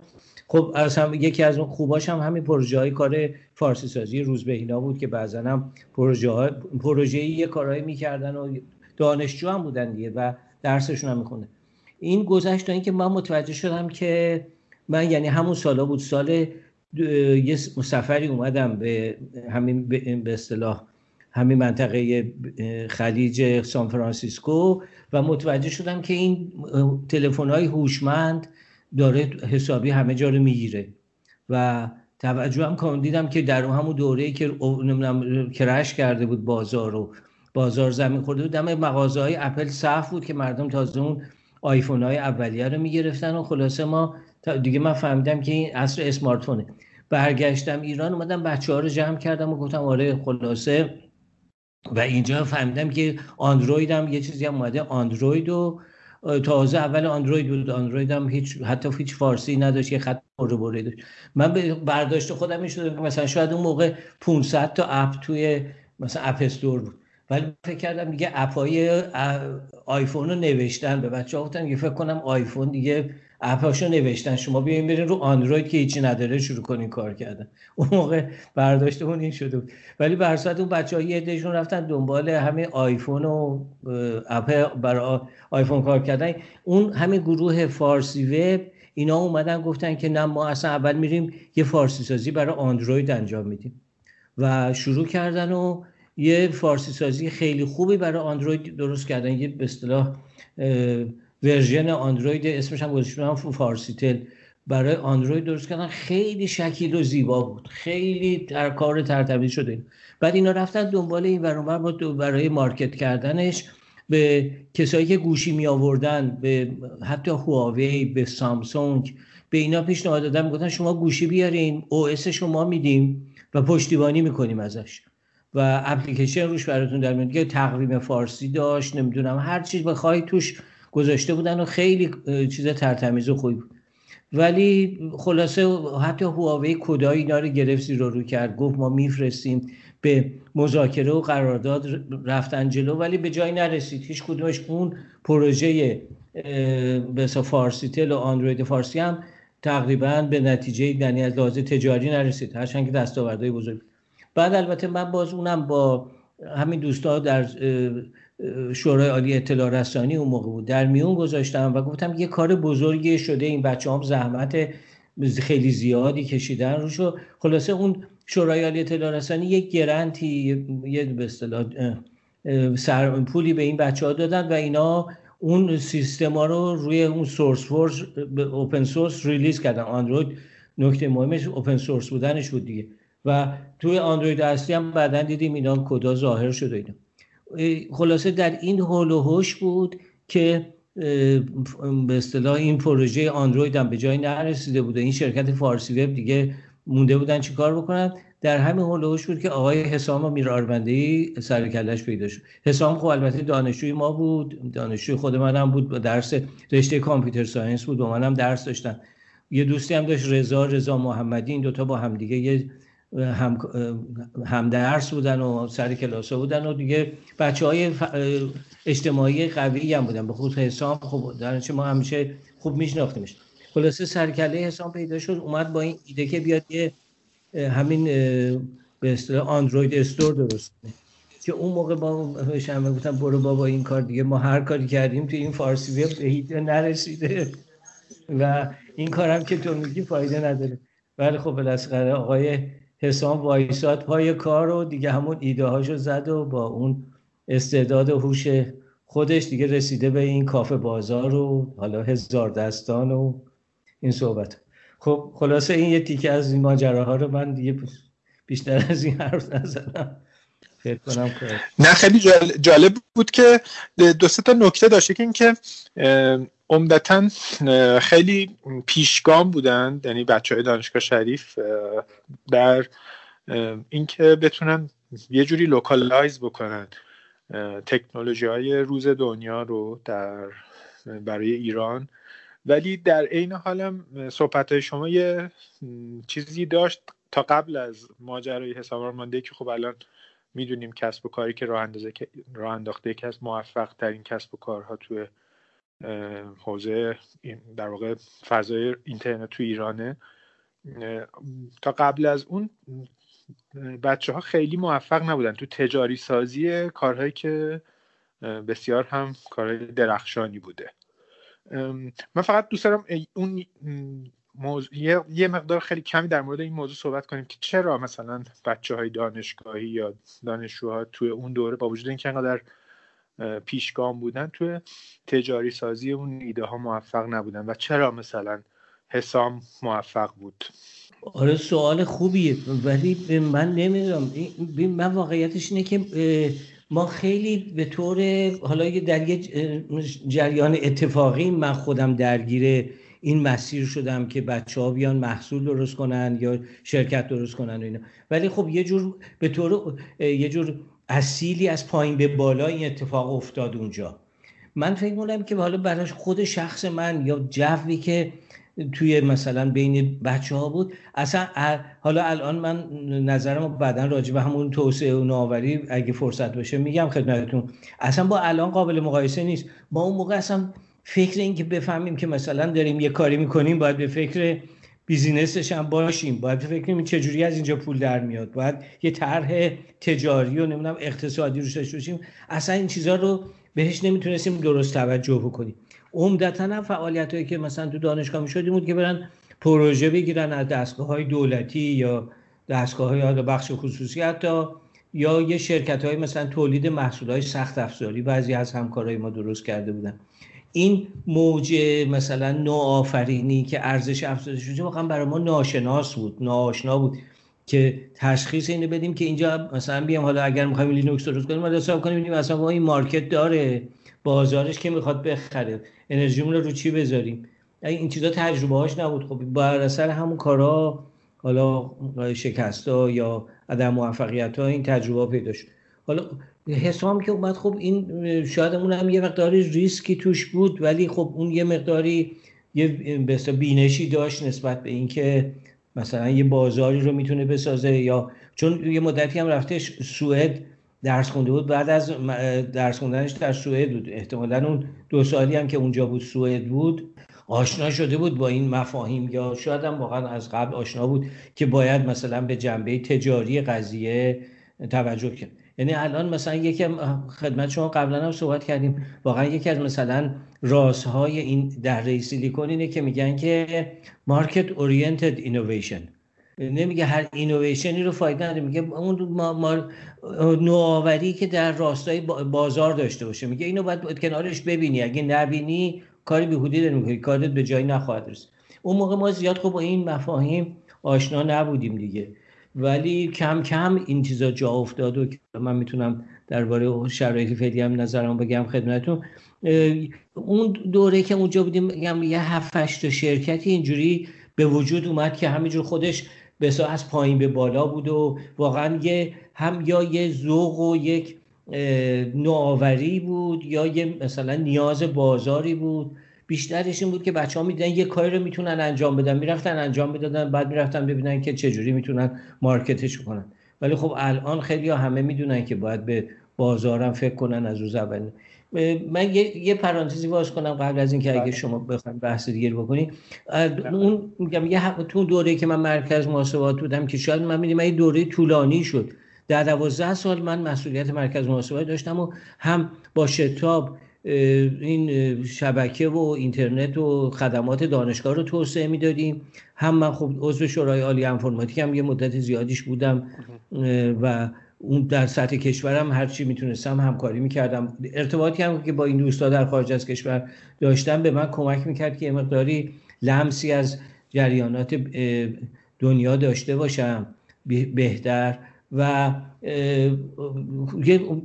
خب هم یکی از اون خوباش هم همین پروژه های کار فارسی سازی روز به اینا بود که بعضا هم پروژه پروژه یه کارهایی می‌کردن و دانشجو هم بودن دیگه و درسشون هم میخونده این گذشت تا اینکه من متوجه شدم که من یعنی همون سالا بود سال یه سفری اومدم به همین به اصطلاح همین منطقه خلیج سان فرانسیسکو و متوجه شدم که این تلفن های هوشمند داره حسابی همه جا رو می‌گیره. و توجه هم دیدم که در همون دوره که نمی‌دونم کرش کرده بود بازار رو بازار زمین خورده بود دم مغازه های اپل صف بود که مردم تازه اون آیفون های اولیه رو می‌گرفتن و خلاصه ما دیگه من فهمیدم که این اصر اسمارت فونه برگشتم ایران اومدم بچه ها رو جمع کردم و گفتم آره خلاصه. و اینجا فهمیدم که اندروید هم یه چیزی هم اومده اندروید و تازه اول اندروید بود. اندروید هم هیچ حتی هیچ فارسی نداشت یه خط بره داشت. من به برداشت خودم این شده مثلا شاید اون موقع 500 تا اپ توی مثلا اپ استور بود. ولی فکر کردم دیگه اپای آیفون رو نوشتن. به بچه ها گفتن فکر کنم آیفون دیگه اپاشو نوشتن. شما بیاین برین رو اندروید که هیچی نداره شروع کنین کار کردن. اون موقع برداشتمون این شده بود. ولی به اون بچه ها یه عدهشون رفتن دنبال همه آیفون و اپ برای آیفون کار کردن. اون همه گروه فارسی وب اینا اومدن گفتن که نه ما اصلا اول میریم یه فارسی سازی برای اندروید انجام میدیم. و شروع کردن و یه فارسی سازی خیلی خوبی برای اندروید درست کردن. یه به اصطلاح version اندروید اسمش هم گذاشتن هم فارسی‌تل. برای اندروید درست کردن خیلی شکیل و زیبا بود. خیلی در کار ترتمیز شده. بعد اینا رفتن دنبال این برابر برای market کردنش به کسایی که گوشی می آوردن به حتی هواوی به سامسونگ به اینا پیشنهاد دادن. می‌گفتن شما گوشی بیارین او اس شما میدیم و پشتیبانی می‌کنیم ازش. و اپلیکیشن روش براتون در میاد تقویم فارسی داشت نمی‌دونم هر چیز بخوای توش گذاشته بودن و خیلی چیز ترتمیز و خوبی ولی خلاصه حتی هواوی کدای اینا رو گرفت رو کرد. گفت ما میفرستیم به مذاکره و قرارداد رفتن جلو. ولی به جای نرسید. هیچ کدومش اون پروژه به فارسی تل و اندروید فارسی هم تقریبا به نتیجه یعنی از لحاظ تجاری نرسید. هرچند که دستاوردهای بزرگ بعد البته من باز اونم با همین دوستا در شورای عالی اطلاع رسانی اون موقع بود. در میون گذاشتم و گفتم یه کار بزرگی شده این بچه هم زحمت خیلی زیادی کشیدن روشو خلاصه اون شورای عالی اطلاع رسانی یک گرنتی یه به اصطلاح سر پولی به این بچه ها دادن و اینا اون سیستم ها رو روی اون سورس فورس اوپن سورس ریلیز کردن. اندروید نکته مهمش اوپن سورس بودنش بود دیگه. و توی اندروید اصلی هم بعدا دیدیم اینا کدا ظاهر شده اینا. خلاصه در این حول و بود که به اصطلاح این پروژه اندروید هم به جای نرسیده بوده این شرکت فارسی وب دیگه مونده بودن چیکار بکنن. در همین حول بود که آقای حسام و میر آربندهی سر کلش پیدا شد. حسام خب البته دانشجوی ما بود دانشجوی خود منم بود با درس رشته کامپیوتر ساینس بود و منم درس داشتن. یه دوستی هم داشت رضا رضا محمدی این دوتا با همدیگه یه هم, هم درس بودن و سر کلاس بودن و دیگه بچه های اجتماعی قوی هم بودن. به خود حسام خب درنچه ما همیشه خوب میشناختیمش. خلاصه سرکله حسام پیدا شد اومد با این ایده که بیاد یه همین به اصطلاح اندروید استور درست کنه. که اون موقع با شما گفتم برو بابا این کار دیگه ما هر کاری کردیم تو این فارسی وب به هیچ نرسیده. و این کارم که تو میگی فایده نداره. ولی خب بالاخره آقای حسام وایساد پای کار رو دیگه همون ایده هاشو زد و با اون استعداد و هوش خودش دیگه رسیده به این کافه بازار و حالا هزار دستان و این صحبت. خب خلاصه این یه تیکه از این ماجراها رو من دیگه بیشتر از این حرف نزدم. کنم نه خیلی جالب بود که دو تا نکته داشته که اینکه عمدتا خیلی پیشگام بودن یعنی بچه های دانشگاه شریف در اینکه بتونن یه جوری localize بکنن تکنولوژی های روز دنیا رو در برای ایران. ولی در عین حالم صحبت های شما یه چیزی داشت تا قبل از ماجرای حسام آرمانده که خب الان می‌دونیم کسب و کاری که راه اندازه راه انداخته یکی از موفق ترین کسب و کارها توی حوزه در واقع فضای اینترنت تو ایرانه. تا قبل از اون بچه ها خیلی موفق نبودن. تو تجاری سازی کارهایی که بسیار هم کارهای درخشانی بوده. من فقط دوست دارم اون موضوع یه مقدار خیلی کمی در مورد این موضوع صحبت کنیم که چرا مثلا بچه های دانشگاهی یا دانشجوها توی اون دوره با وجود اینکه انقدر پیشگام بودن توی تجاری سازی اون ایده ها موفق نبودن. و چرا مثلا حسام موفق بود؟ آره سوال خوبیه. ولی من نمی‌دونم. من واقعیتش اینه که ما خیلی به طور حالا در یه جریان اتفاقی من خودم درگیر این مسیر شدم که بچه ها بیان محصول درست کنن یا شرکت درست کنن و اینا. ولی خب یه جور به طور یه جور اصیلی از پایین به بالا این اتفاق افتاد اونجا. من فکر می‌کنم که حالا براش خود شخص من یا جوی که توی مثلا بین بچه ها بود اصلا حالا الان من نظرم بعدا راجع به همون توسعه و نوآوری اگه فرصت بشه میگم خدمتتون. اصلا با الان قابل مقایسه نیست. ما اون موقع اصلا فکر این که بفهمیم که مثلا داریم یه کاری می‌کنیم باید به فکر بیزینسش هم باشیم. باید فکر کنیم چجوری از اینجا پول در میاد. باید یه طرح تجاری و نمی‌دونم اقتصادی روش داشته باشیم. اصلا این چیزها رو بهش نمی‌تونستیم درست توجه بکنیم. عمدتا هم فعالیت هایی که مثلا تو دانشگاه می‌شد بود که برن پروژه بگیرن از دستگاه های دولتی یا دستگاه های بخش خصوصی حتی یا یه شرکت های مثلا تولید محصول های سخت افزاری بعضی از همکارای ما درست کرده بودن. این موج مثلا نوآفرینی که ارزش افزوده شده واقعا برای ما ناشناس بود ناآشنا بود که تشخیص اینو بدیم که اینجا مثلا بیام حالا اگر می‌خوایم لینوکس درست کنیم ما حساب کنیم ببینیم مثلا این market داره بازارش که می‌خواد بخره انرژیمون رو رو چی بذاریم؟ این چیزا تجربه هاش نبود. خب بر اثر همون کارا حالا شکست ها یا عدم موفقیت ها این تجربه پیدا شد. حالا حسام که اومد خب این شاید اون هم یه مقداری ریسکی توش بود ولی خب اون یه مقداری یه بینشی داشت نسبت به اینکه مثلا یه بازاری رو می‌تونه بسازه یا چون یه مدتی هم رفتش سوئد درس خونده بود بعد از درس خوندنش در سوئد بود. احتمالا اون دو سالی هم که اونجا بود سوئد بود آشنا شده بود با این مفاهیم یا شاید هم واقعا از قبل آشنا بود که باید مثلا به جنبه تجاری قضیه توجه کرد. یعنی الان مثلا یکی خدمت شما قبلا هم صحبت کردیم. واقعا یکی از مثلا رازهای این در سیلیکون اینه که میگن که market oriented innovation نمیگه هر اینویشنی رو فایده نداره میگه اون ما نوآوری که در راستای بازار داشته باشه. میگه اینو باید کنارش ببینی. اگه نبینی کاری بیهوده‌ای داری می‌کنی. کارت به جایی نخواهد رسید. اون موقع ما زیاد خب با این مفاهیم آشنا نبودیم دیگه. ولی کم کم این چیزا جا افتاد و من می‌تونم درباره شرایط فعلی هم نظرم بگم خدمتتون. اون دوره که اونجا بودیم میگم یه هفت تا شرکتی اینجوری به وجود اومد که همینجور خودش بسا از پایین به بالا بود و واقعا یه هم یا یه ذوق و یک نوآوری بود یا یه مثلا نیاز بازاری بود. بیشترش این بود که بچه ها یه کاری رو می‌تونن انجام بدن. می‌رفتن انجام می‌دادن بعد می‌رفتن ببینن که چجوری می‌تونن مارکتش کنن. ولی خب الان خیلی ها همه می‌دونن که باید به بازارم فکر کنن از روز اول من یه, یه پرانتزی باز کنم قبل از اینکه اگه بله. شما بخواید بحث دیگه بکنید. اون میگم یه تو دوره که من مرکز محاسبات بودم که شاید من میدیم این دوره طولانی شد. در دوازده سال من مسئولیت مرکز محاسبات داشتم و هم با شتاب این شبکه و اینترنت و خدمات دانشگاه رو توسعه می‌دادیم. هم من خب عضو شورای عالی انفرماتیک هم یه مدت زیادیش بودم. و اون در سطح کشورم هر چی می‌تونستم همکاری می‌کردم. ارتباطی هم که با این دوستا در خارج از کشور داشتم به من کمک می‌کرد که مقداری لمسی از جریانات دنیا داشته باشم. بهتر. و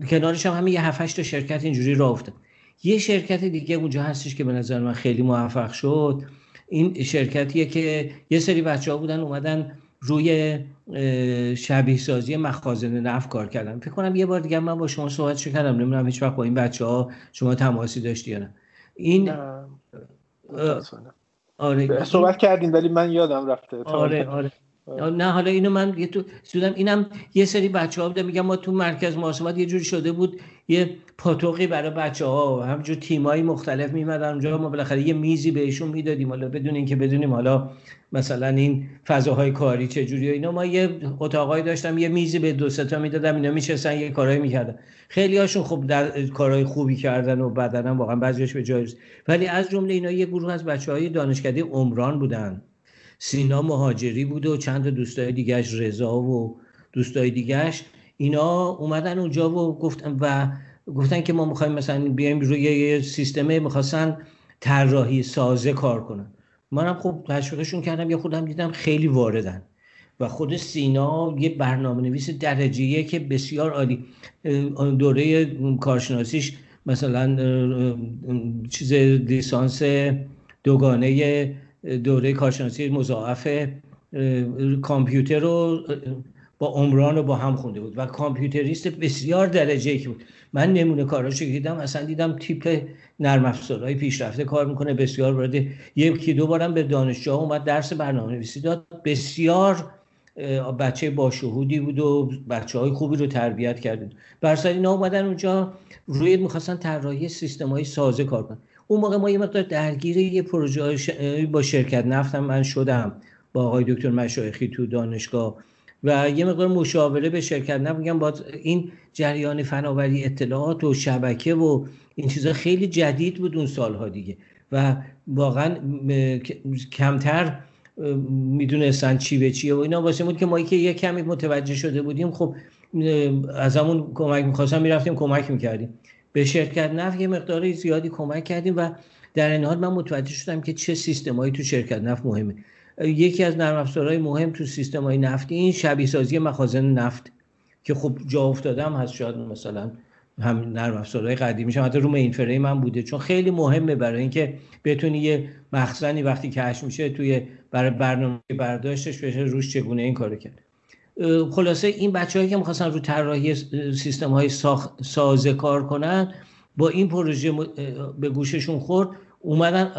کنارش هم همین یه هفتش تا شرکت اینجوری را افتاد. یه شرکت دیگه اونجا هستش که به نظر من خیلی موفق شد. این شرکتیه که یه سری بچه ها بودن اومدن روی شبیه سازی مخازن نفت کار کردن. فکر کنم یه بار دیگه من با شما صحبت کردم نمی‌دونم هیچ وقت با این بچه ها شما تماسی داشتی یا نه. این آره صحبت کردیم ولی من یادم رفته. آره آره. نه حالا اینو من یه تو سودم اینم یه سری بچه ها بودن میگم ما تو مرکز محاسبات یه جوری شده بود یه پاتوقی برای بچه ها همجور تیمایی مختلف میمدن اونجا ما بالاخره یه میزی بهشون می‌دادیم حالا بدون اینکه بدونیم حالا مثلا این فضاهای کاری چه جوری اینا ما یه اتاقایی داشتم یه میزی به دو تا می‌دادم اینا میشستن یه کارایی می‌کردن. خیلی هاشون خب در کارهای خوبی کردن و بعدن واقعا بعضیش به جای ولی از جمله اینا یه گروه از بچه های دانشکده عمران بودن. سینا مهاجری بود و چند دوستای دیگهش رضا و دوستای دیگهش اینا اومدن اونجا و گفتن و گفتن که ما می‌خوایم مثلا بیایم روی یه سیستم می‌خواستن طراحی سازه کار کنن. منم خب تشویقشون کردم یه خودم دیدم خیلی واردن. و خود سینا یه برنامه نویس درجیه که بسیار عالی. دوره کارشناسیش مثلا چیز لیسانس دوگانه دوره کارشناسی مضاعف کامپیوتر رو با عمران رو با هم خونده بود. و کامپیوتریست بسیار درجه که بود. من نمونه کاراشو دیدم اصلا دیدم تیپ نرم افزارهای پیشرفته کار می‌کنه بسیار وارد یکی دو بارم به دانشجو اومد درس برنامه نویسی داد. بسیار بچه باشهودی بود و بچه های خوبی رو تربیت کردید برسر اینا اومدن اونجا روی می‌خواستن طراحی سیستم های سازه کار کنن. اون موقع ما یه مقدار درگیر یه پروژه با شرکت نفتم من شدم با آقای دکتر مشایخی تو دانشگاه و یه مقدار مشاوره به شرکت نفت میگم با این جریان فناوری اطلاعات و شبکه و این چیزا خیلی جدید بود اون سالها دیگه و واقعا کمتر می‌دونستن چی به چیه و اینا. واسه بود که ما که یه کمی متوجه شده بودیم خب از همون کمک می‌خواستم می‌رفتیم کمک می‌کردیم. به شرکت نفت یه مقداری زیادی کمک کردیم و در این حال من متوجه شدم که چه سیستمایی تو شرکت نفت مهمه. یکی از نرم افزارهای مهم تو سیستم های نفتی این شبیه سازی مخازن نفت که خب جا افتادم هست شاید مثلا هم نرم افزارهای قدیمی هم حتی رو این فریم من بوده. چون خیلی مهمه برای اینکه بتونی یه مخزنی وقتی کش میشه توی برای برنامه برداشتش بشه روش چگونه این کارو کرد. خلاصه این بچه‌هایی که می‌خواستن رو طراحی سیستم های سازه کار کنن با این پروژه به گوششون خورد اومدن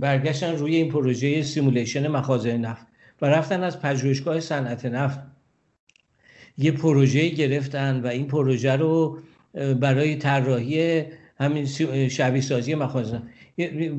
برگشتن روی این پروژه simulation مخازن نفت و رفتن از پژوهشگاه صنعت نفت. یه پروژه گرفتن و این پروژه رو برای طراحی همین شبیه سازی مخازن.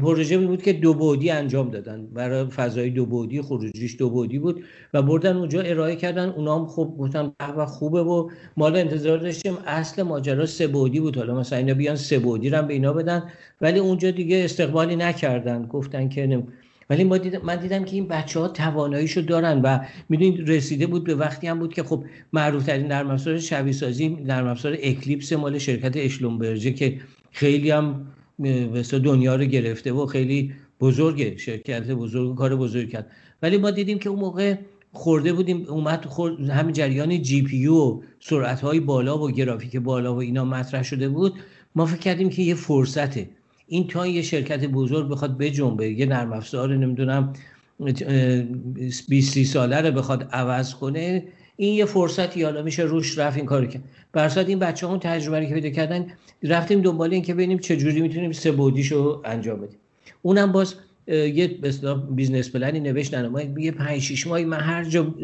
پروژه بود که دو بعدی انجام دادن. برای فضای دو بعدی خروجیش دو بعدی بود و بردن اونجا ارائه کردن. اونا هم خوب گفتن و خوبه و ما حالا انتظار داشتیم. اصل ماجرا سه بعدی بود. حالا مثلا اینا بیان سه بعدی رو به اینا بدن. ولی اونجا دیگه استقبالی نکردن. گفتن که ولی ما دیدم من دیدم که این بچه ها تواناییشو دارن و می‌دونید رسیده بود به وقتی هم بود که خب معروف ترین نرم افزار شبیه سازی نرم افزار اکلیپس مال شرکت اشلومبرژه که خیلی هم دنیا رو گرفته و خیلی بزرگه شرکت بزرگ کار بزرگ کرد. ولی ما دیدیم که اون موقع خورده بودیم اومد خورد همین جریان جی پی یو و سرعت های بالا و گرافیک بالا و اینا مطرح شده بود. ما فکر کردیم که یه فرصته. این تا یه شرکت بزرگ بخواد بجنبه یه نرم افزار نمی‌دونم 20 ساله رو بخواد عوض کنه این یه فرصتی حالا میشه روش رفت این کارو کرد. بر اساس این بچه اون تجربه که پیدا کردن رفتیم دنبال این که ببینیم چجوری می‌تونیم سه بعدیشو انجام بدیم. اونم باز یه business plan ی نوشتن. ما یه 5 6 ماهی من هر جا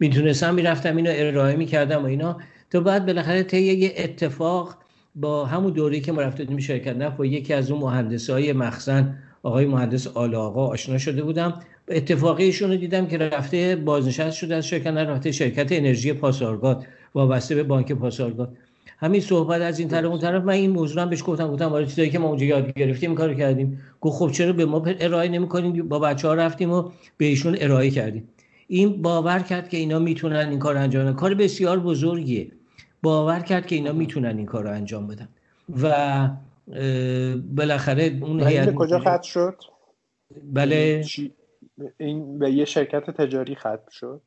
می‌تونستم می‌رفتم اینو ارائه می‌کردم و اینا. تو بعد بالاخره طی یه اتفاق با همون دوره که ما رفتیم شرکت نفت با یکی از اون مهندسای مخزن آقای مهندس آل آقا آشنا شده بودم. اتفاقی ایشون رو دیدم که رفته بازنشست شده از شرکت رفته شرکت انرژی پاسارگاد وابسته به بانک پاسارگاد. همین صحبت از این طرف اون طرف من این موضوع هم بهش گفتم گفتم آره چیزایی که ما اونجا یاد گرفتیم این کارو کردیم. گفت خب چرا به ما ارائه نمی‌کنیم با بچه ها رفتیم و به ایشون ارائه کردیم. این باور کرد که اینا می‌تونن این کار انجام بدن. کار بسیار بزرگیه. باور کرد که اینا می‌تونن این کار رو انجام بدن. و بالاخره اون هیئت کجا ختم شد؟ بله. این به یه شرکت تجاری ختم شد؟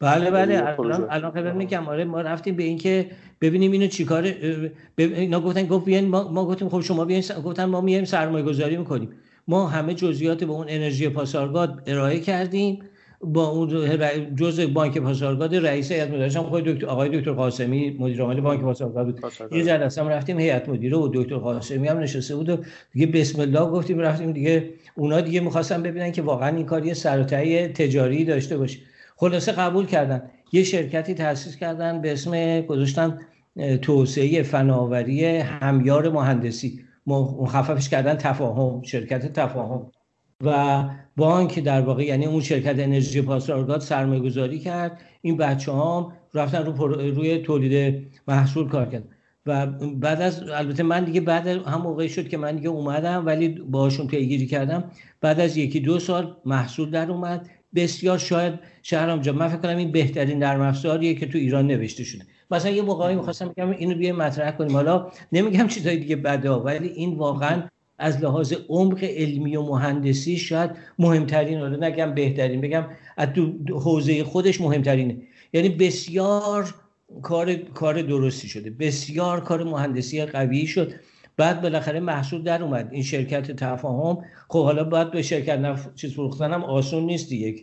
بله بله. الان الان خبر میگم. آره ما رفتیم به اینکه ببینیم اینو چیکار اینا گفتن گفت بیاین ما, ما گفتیم خب شما بیاین گفتن ما میایم سرمایه گذاری می‌کنیم. ما همه جزئیات به اون انرژی پاسارگاد ارائه کردیم. با اون جزء بانک پاسارگاد رئیس هیئت مدیره هم خود دکتر آقای دکتر قاسمی مدیر عامل بانک پاسارگاد بود. یه جلسه هم رفتیم هیئت مدیره و دکتر قاسمی هم نشسته بود و دیگه بسم الله گفتیم رفتیم دیگه اونا دیگه می‌خواستن ببینن که واقعا این کار یه سر تجاری داشته باشه. خلاصه قبول کردن. یه شرکتی تأسیس کردن به اسم گذاشتن توسعه فناوری همیار مهندسی. مخففش کردن تفاهم شرکت تفاهم. و بانک در واقع یعنی اون شرکت انرژی پاسارگاد سرمایه گذاری کرد. این بچه هم رفتن رو روی تولید محصول کار کردن و بعد از البته من دیگه بعد هم موقعی شد که من دیگه اومدم ولی باشون پیگیری کردم. بعد از یکی دو سال محصول در اومد. بسیار شاید شهرام جا من فکر کنم این بهترین نرم افزاریه که تو ایران نوشته شده. مثلا یه موقعی می‌خواستم بگم اینو بیایم مطرح کنیم. حالا نمیگم چیزای دیگه بده ولی این واقعا از لحاظ عمق علمی و مهندسی شاید مهمترین حالا نگم بهترین بگم از حوزه خودش مهمترینه. یعنی بسیار کار کار درستی شده. بسیار کار مهندسی قوی شد. بعد بالاخره محصول در اومد. این شرکت تفاهم. خب حالا باید به شرکت نف... چیز فروختن هم آسون نیست دیگه.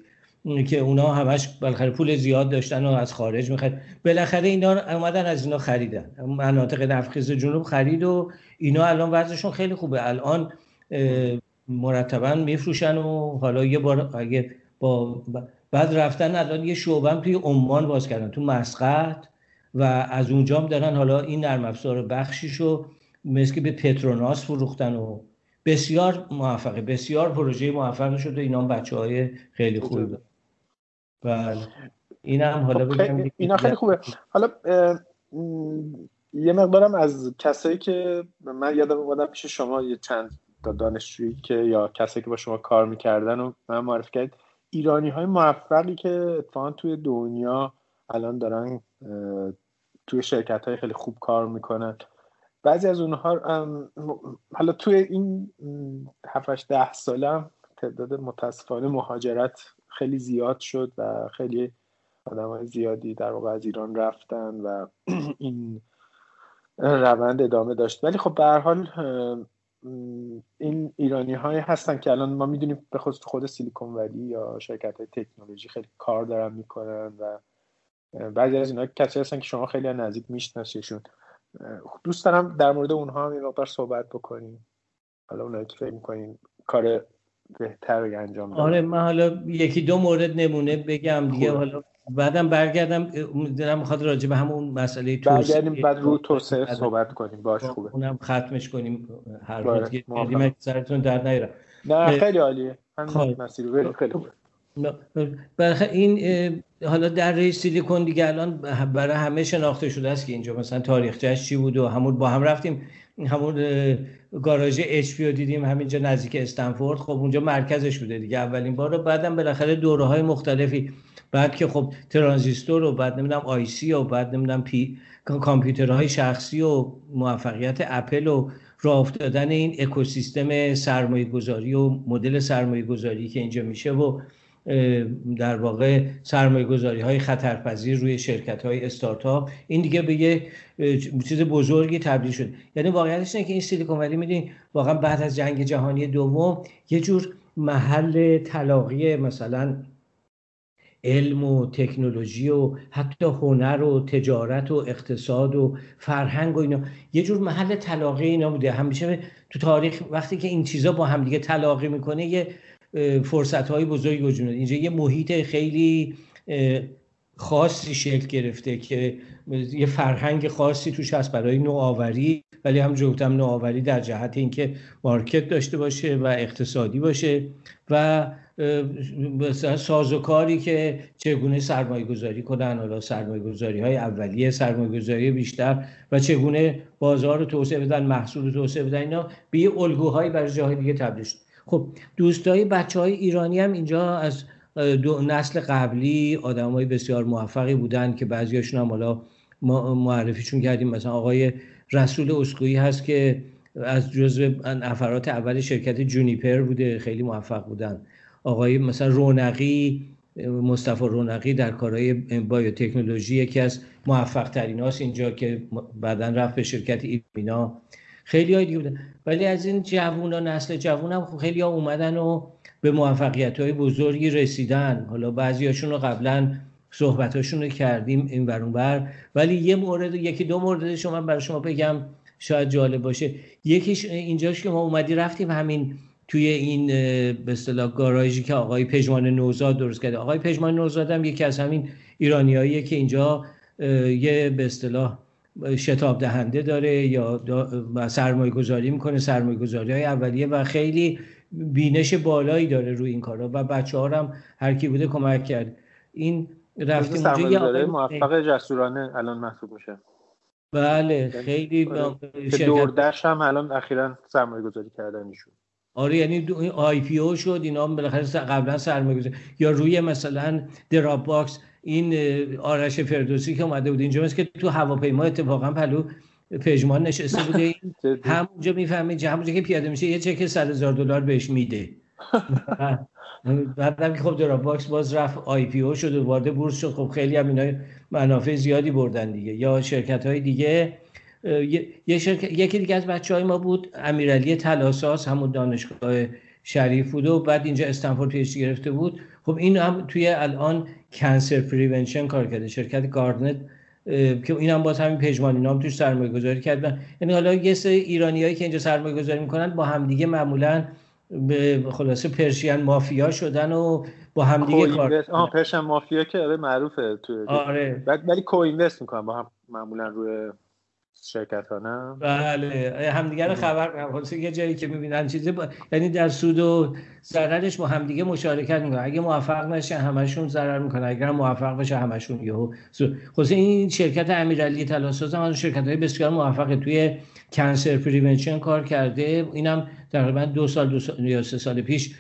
که اونا همش بالاخره پول زیاد داشتن و از خارج می‌خواد بالاخره اینا اومدن از اینا خریدن. مناطق نفخیز جنوب خرید و اینا الان وضعشون خیلی خوبه. الان مرتبا میفروشن و حالا یه بار اگه با بعد رفتن الان یه شعبه توی عمان باز کردن تو مسقط و از اونجام دارن حالا این نرم افزار بخشیشو مثل به پتروناس فروختن و بسیار موفقه. بسیار پروژه موفق شده. اینا هم بچه های خیلی خوبی بله. این هم حالا خب، بگم اینا خیلی خوبه. حالا یه مقدارم از کسایی که من یادم اومدم پیش شما یه چند تا دانشجویی که یا کسایی که با شما کار می‌کردن و من معرفی کرد ایرانی های موفقی که اتفاقا توی دنیا الان دارن توی شرکت های خیلی خوب کار می‌کنن. بعضی از اونها حالا توی این 7 ده سالم تعداد متاسفانه مهاجرت خیلی زیاد شد و خیلی آدم های زیادی در واقع از ایران رفتن و این روند ادامه داشت. ولی خب به حال این ایرانی های هستن که الان ما می‌دونیم به خصوص خود سیلیکون ولی یا شرکت های تکنولوژی خیلی کار دارن می‌کنن و بعضی از اینا کسی هستن که شما خیلی نزدیک میشناسیشون. دوست دارم در مورد اونها هم یه صحبت بکنیم. حالا اونایی که فکر می‌کنین کار بهتر انجام دارن. آره من حالا یکی دو مورد نمونه بگم دیگه. حالا بعدم برگردم دلم می‌خواد راجع به همون مسئله توسعه برگردیم بعد رو توسعه صحبت کنیم. باش خوبه. اونم ختمش کنیم. هر روز که سرتون در نیارم. نه خیلی عالیه. خب. مسیر خیلی خوبه این حالا در سیلیکون دیگه الان برای همه شناخته شده است که اینجا مثلا تاریخچه‌اش چی بود و همون با هم رفتیم همون گاراژ HP دیدیم همینجا نزدیک استنفورد. خب اونجا مرکزش بوده دیگه. اولین بار رو بعدم بالاخره دوره های مختلفی. بعد که خب ترانزیستور و بعد نمی‌دونم IC و بعد نمی‌دونم PC کامپیوترهای شخصی و موفقیت اپل و راه افتادن این اکوسیستم سرمایه گذاری و مدل سرمایه گذاری که اینجا میشه و در واقع سرمایه گذاری های خطرپذیر روی شرکت های استارتاپ. این دیگه به یه چیز بزرگی تبدیل شد. یعنی واقعیتش اینه که این سیلیکون ولی می‌دونی واقعا بعد از جنگ جهانی دوم یه جور محل تلاقی مثلا علم و تکنولوژی و حتی هنر و تجارت و اقتصاد و فرهنگ و اینا یه جور محل تلاقی اینا بوده. همیشه تو تاریخ وقتی که این چیزا با همدیگه تلاقی می‌کنه یه فرصت های بزرگی وجود اینجا یه محیط خیلی خاصی شکل گرفته که یه فرهنگ خاصی توش هست برای نوآوری ولی هم هم نوآوری در جهت اینکه مارکت داشته باشه و اقتصادی باشه و مثلا سازوکاری که چگونه سرمایه گذاری کنن. حالا سرمایه گذاری های اولیه سرمایه گذاری بیشتر و چگونه بازار رو توسعه بدن محصول رو توسعه بدن اینا به یه الگوهایی برای جاهای دیگه تبدیل شد. خب دوستای بچه های ایرانی هم اینجا از دو نسل قبلی آدم های بسیار موفقی بودن که بعضیاشون هم حالا معرفیشون کردیم. مثلا آقای رسول اسکویی هست که از جزو نفرات اول شرکت جونیپر بوده خیلی موفق بودن. آقای مثلا رونقی مصطفی رونقی در کارهای بایوتکنولوژی یکی از موفق ترین اینجا که بعدا رفت به شرکت ایمینا. خیلی های دیگه بودن. ولی از این جوون ها نسل جوون هم خب خیلی ها اومدن و به موفقیت های بزرگی رسیدن. حالا بعضی هاشون رو قبلا صحبتاشون رو کردیم این برون بر ولی یه مورد یکی دو مورد شما برای شما بگم شاید جالب باشه. یکیش اینجاش که ما اومدی رفتیم همین توی این به اصطلاح گاراژی که آقای پژمان نوزاد درست کرده. آقای پژمان نوزاد هم یکی از همین ایرانیاییه که اینجا یه به اصطلاح شتاب دهنده داره یا سرمایه گذاری می‌کنه سرمایه گذاری های اولیه و خیلی بینش بالایی داره روی این کارا و بچه ها هم هر کی بوده کمک کرد. این رفتیم اونجا موفق جسورانه الان محسوب میشه. بله یعنی خیلی دوردش هم الان اخیرا سرمایه گذاری کردن ایشون. آره یعنی آی پی او شد اینا بالاخره قبلا سرمایه گذاری یا روی مثلا Dropbox این آرش فردوسی که اومده بود. اینجا که تو هواپیما اتفاقا پلو پژمان نشسته بوده. همونجا می‌فهمید همونجا که پیاده میشه یه چک 100 هزار دلار بهش میده. بعدم که خب Dropbox باز رفت IPO شد و وارد بورس شد. خب خیلی هم اینا منافع زیادی بردن دیگه. یا شرکت های دیگه یه شرکت یکی دیگه از بچه های ما بود امیرعلی تلاساس همون دانشگاه شریف بود و بعد اینجا استنفورد PhD ش گرفته بود. خب این هم توی الان cancer prevention کار کرده شرکت Guardant که این هم باز همین پژمان اینام توش سرمایه گذاری کردن یعنی حالا یه سری ایرانیایی که اینجا سرمایه گذاری می‌کنن با همدیگه معمولا به خلاصه Persian mafia شدن و با همدیگه کار آها Persian mafia که آره معروفه تو آره. ولی co-invest می‌کنن با هم معمولا روی شرکت ها نه بله همدیگه رو خبر یه جایی که می‌بینن چیزی با... یعنی در سود و ضررش با همدیگه مشارکت می‌کنن. اگه موفق نشه همشون ضرر می‌کنن. اگر موفق بشه همشون یهو خلاصه این شرکت امیرعلی تلاساز هم از شرکت های بسیار موفق توی کنسر پریونشن کار کرده. اینم تقریبا دو سال دو سال یا سه سال پیش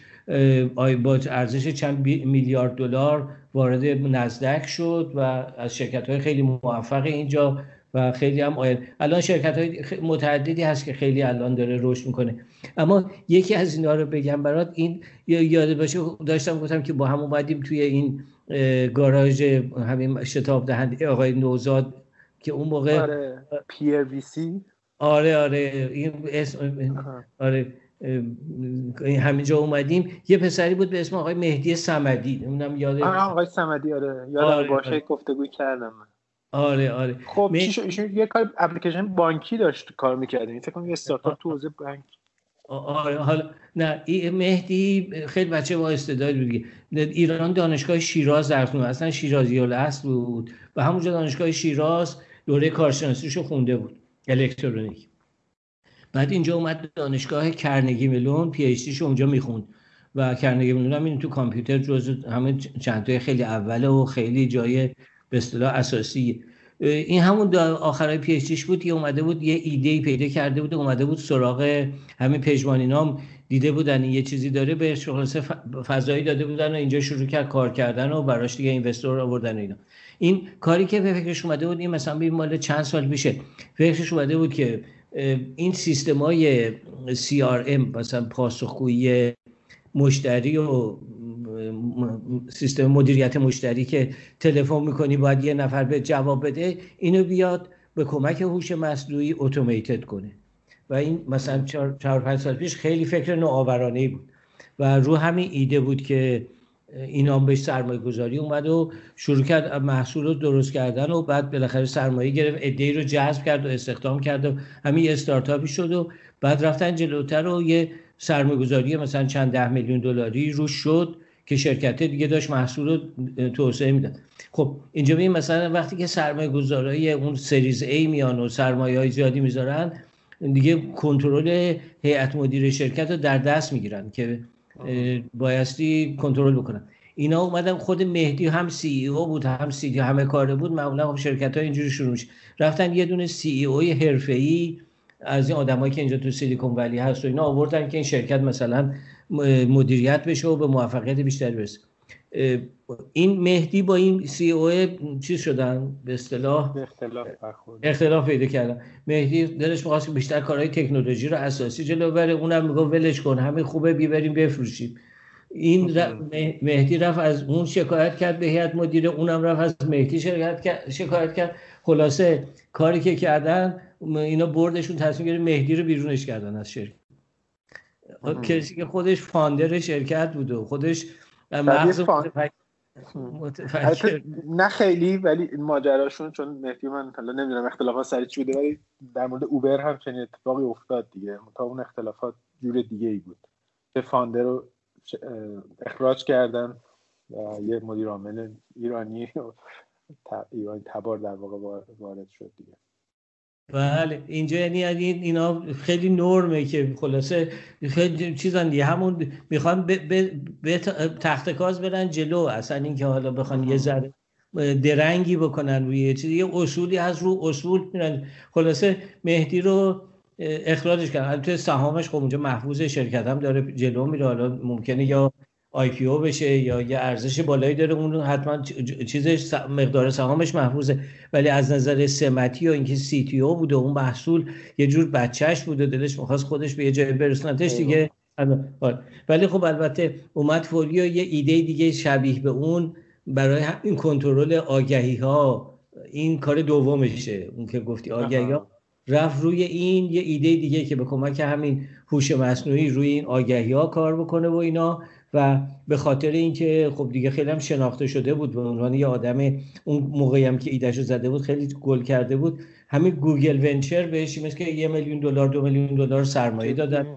با ارزش چند میلیارد دلار وارد نزدک شد و از شرکت های خیلی موفق اینجا و خیلی هم آید. الان شرکت های متعددی هست که خیلی الان داره رشد می‌کنه. اما یکی از اینا رو بگم برات این یاد باشه داشتم گفتم که با هم اومدیم توی این گاراژ همین شتاب دهنده آقای نوزاد که اون موقع آره پیر وی سی آره آره این اسم آره همینجا اومدیم. یه پسری بود به اسم آقای مهدی سمدی نمی‌دونم یاد آقای سمدی آره یادم آره باشه آره. گفتگو کردم آره آره. خب م... ایشون یه کار اپلیکیشن بانکی داشت کار می‌کردیم. فکر کنم یه استارتاپ تو حوزه بانک. آره حالا نه مهدی خیلی بچه با استعداد بود. ایران دانشگاه شیراز درس اصلا شیرازی الاصل بود. و همونجا دانشگاه شیراز دوره کارشناسیشو خونده بود. الکترونیک بعد اینجا اومد دانشگاه کرنگی ملون پی اچ اونجا می‌خوند. و کرنگی ملون هم این تو کامپیوتر جزء همه چند خیلی اوله و خیلی جای به اصطلاح اساسی. این همون آخرای پی اچ بود که اومده بود یه ایده پیدا کرده بود اومده بود سراغ همین پژمانینام دیده بودن. یه چیزی داره به خلاصه فضایی داده بودن و اینجا شروع کرد کار کردن و براش دیگه اینوستور آوردن اینا. این کاری که به فکرش اومده بود این مثلا به مال چند سال میشه فکرش اومده بود که این سیستم های CRM مثلا پاسخگویی مشتری و سیستم مدیریت مشتری که تلفن می‌کنی باید یه نفر به جواب بده اینو بیاد به کمک هوش مصنوعی اتوماتد کنه. و این مثلا چهار پنج سال پیش خیلی فکر نوآورانه بود. و رو همین ایده بود که این هم بهش سرمایه گذاری اومد و شروع کرد محصول رو درست کردن و بعد بالاخره سرمایه گرفت ای رو جذب کرد و استخدام کرد و همین استارتاپی شد و بعد رفتن جلوتر و یه سرمایه گذاری مثلا چند ده میلیون دلاری رو شد. که شرکت دیگه داشت محصول رو توسعه میدن خب اینجا ببین مثلا وقتی که سرمایه گذارای اون سریز A میان و سرمایه های زیادی می‌ذارن دیگه کنترل هیئت مدیر شرکت رو در دست می‌گیرن که بایستی کنترل بکنن. اینا اومدن خود مهدی هم سی ای او بود هم سی دی همه کاره بود. معمولا خب شرکت ها اینجوری شروع میشه. رفتن یه دونه سی ای او ای از این آدمایی که اینجا تو سیلیکون ولی هست و اینا آوردن که این شرکت مثلا مدیریت بشه و به موفقیت بیشتری برسه. این مهدی با این سی او چیز شدن؟ به اصطلاح اختلاف اختلاف پیدا کردن. مهدی دلش می‌خواست بیشتر کارهای تکنولوژی رو اساسی جلو بره اونم میگه ولش کن همه خوبه بیبریم بفروشیم. این مهدی رفت از اون شکایت کرد به هیئت مدیره اونم رفت از مهدی شکایت کرد شکایت کرد. خلاصه کاری که کردن اینا بردشون تصمیم گرفت مهدی رو بیرونش کردن از شرکت. کسی که خودش فاندر شرکت بود و خودش مغز نه خیلی ولی ماجراشون چون مهدی من حالا نمی‌دونم اختلافات سری چی بوده ولی در مورد اوبر هم چنین اتفاقی افتاد دیگه. تا اون اختلافات جور دیگه ای بود. به فاندر رو اخراج کردن و یه مدیر عامل ایرانی ایرانی تبار در واقع وارد شد دیگه. بله اینجا یعنی اینا خیلی نرمه که خلاصه خیلی چیزان دیگه. همون می‌خوان به, تخت کاز برن جلو اصلا اینکه حالا بخوان یه ذره درنگی بکنن روی چیزی یه اصولی هست رو اصول میرن. خلاصه مهدی رو اخراجش کردن. تو سهامش خب اونجا محفوظ شرکت هم داره جلو میره. حالا ممکنه یا IPO بشه یا یه ارزش بالایی داره اون حتما چیزش مقدار سهامش محفوظه. ولی از نظر سمتی و اینکه CTO بوده اون محصول یه جور بچهش بوده دلش می‌خواست خودش به یه جای برسونتش دیگه. آره. ولی خب البته اومد فوری یه ایده دیگه شبیه به اون برای این کنترل آگهی ها این کار دومشه. اون که گفتی آگهی ها رفت روی این یه ایده دیگه که به کمک همین هوش مصنوعی روی این آگهی ها کار بکنه و اینا. و به خاطر اینکه خب دیگه خیلی هم شناخته شده بود به عنوان یه آدم اون موقعی هم که ایدهشو زده بود خیلی گل کرده بود. همین گوگل ونچر بهش مثل که یه میلیون دلار دو میلیون دلار سرمایه دادن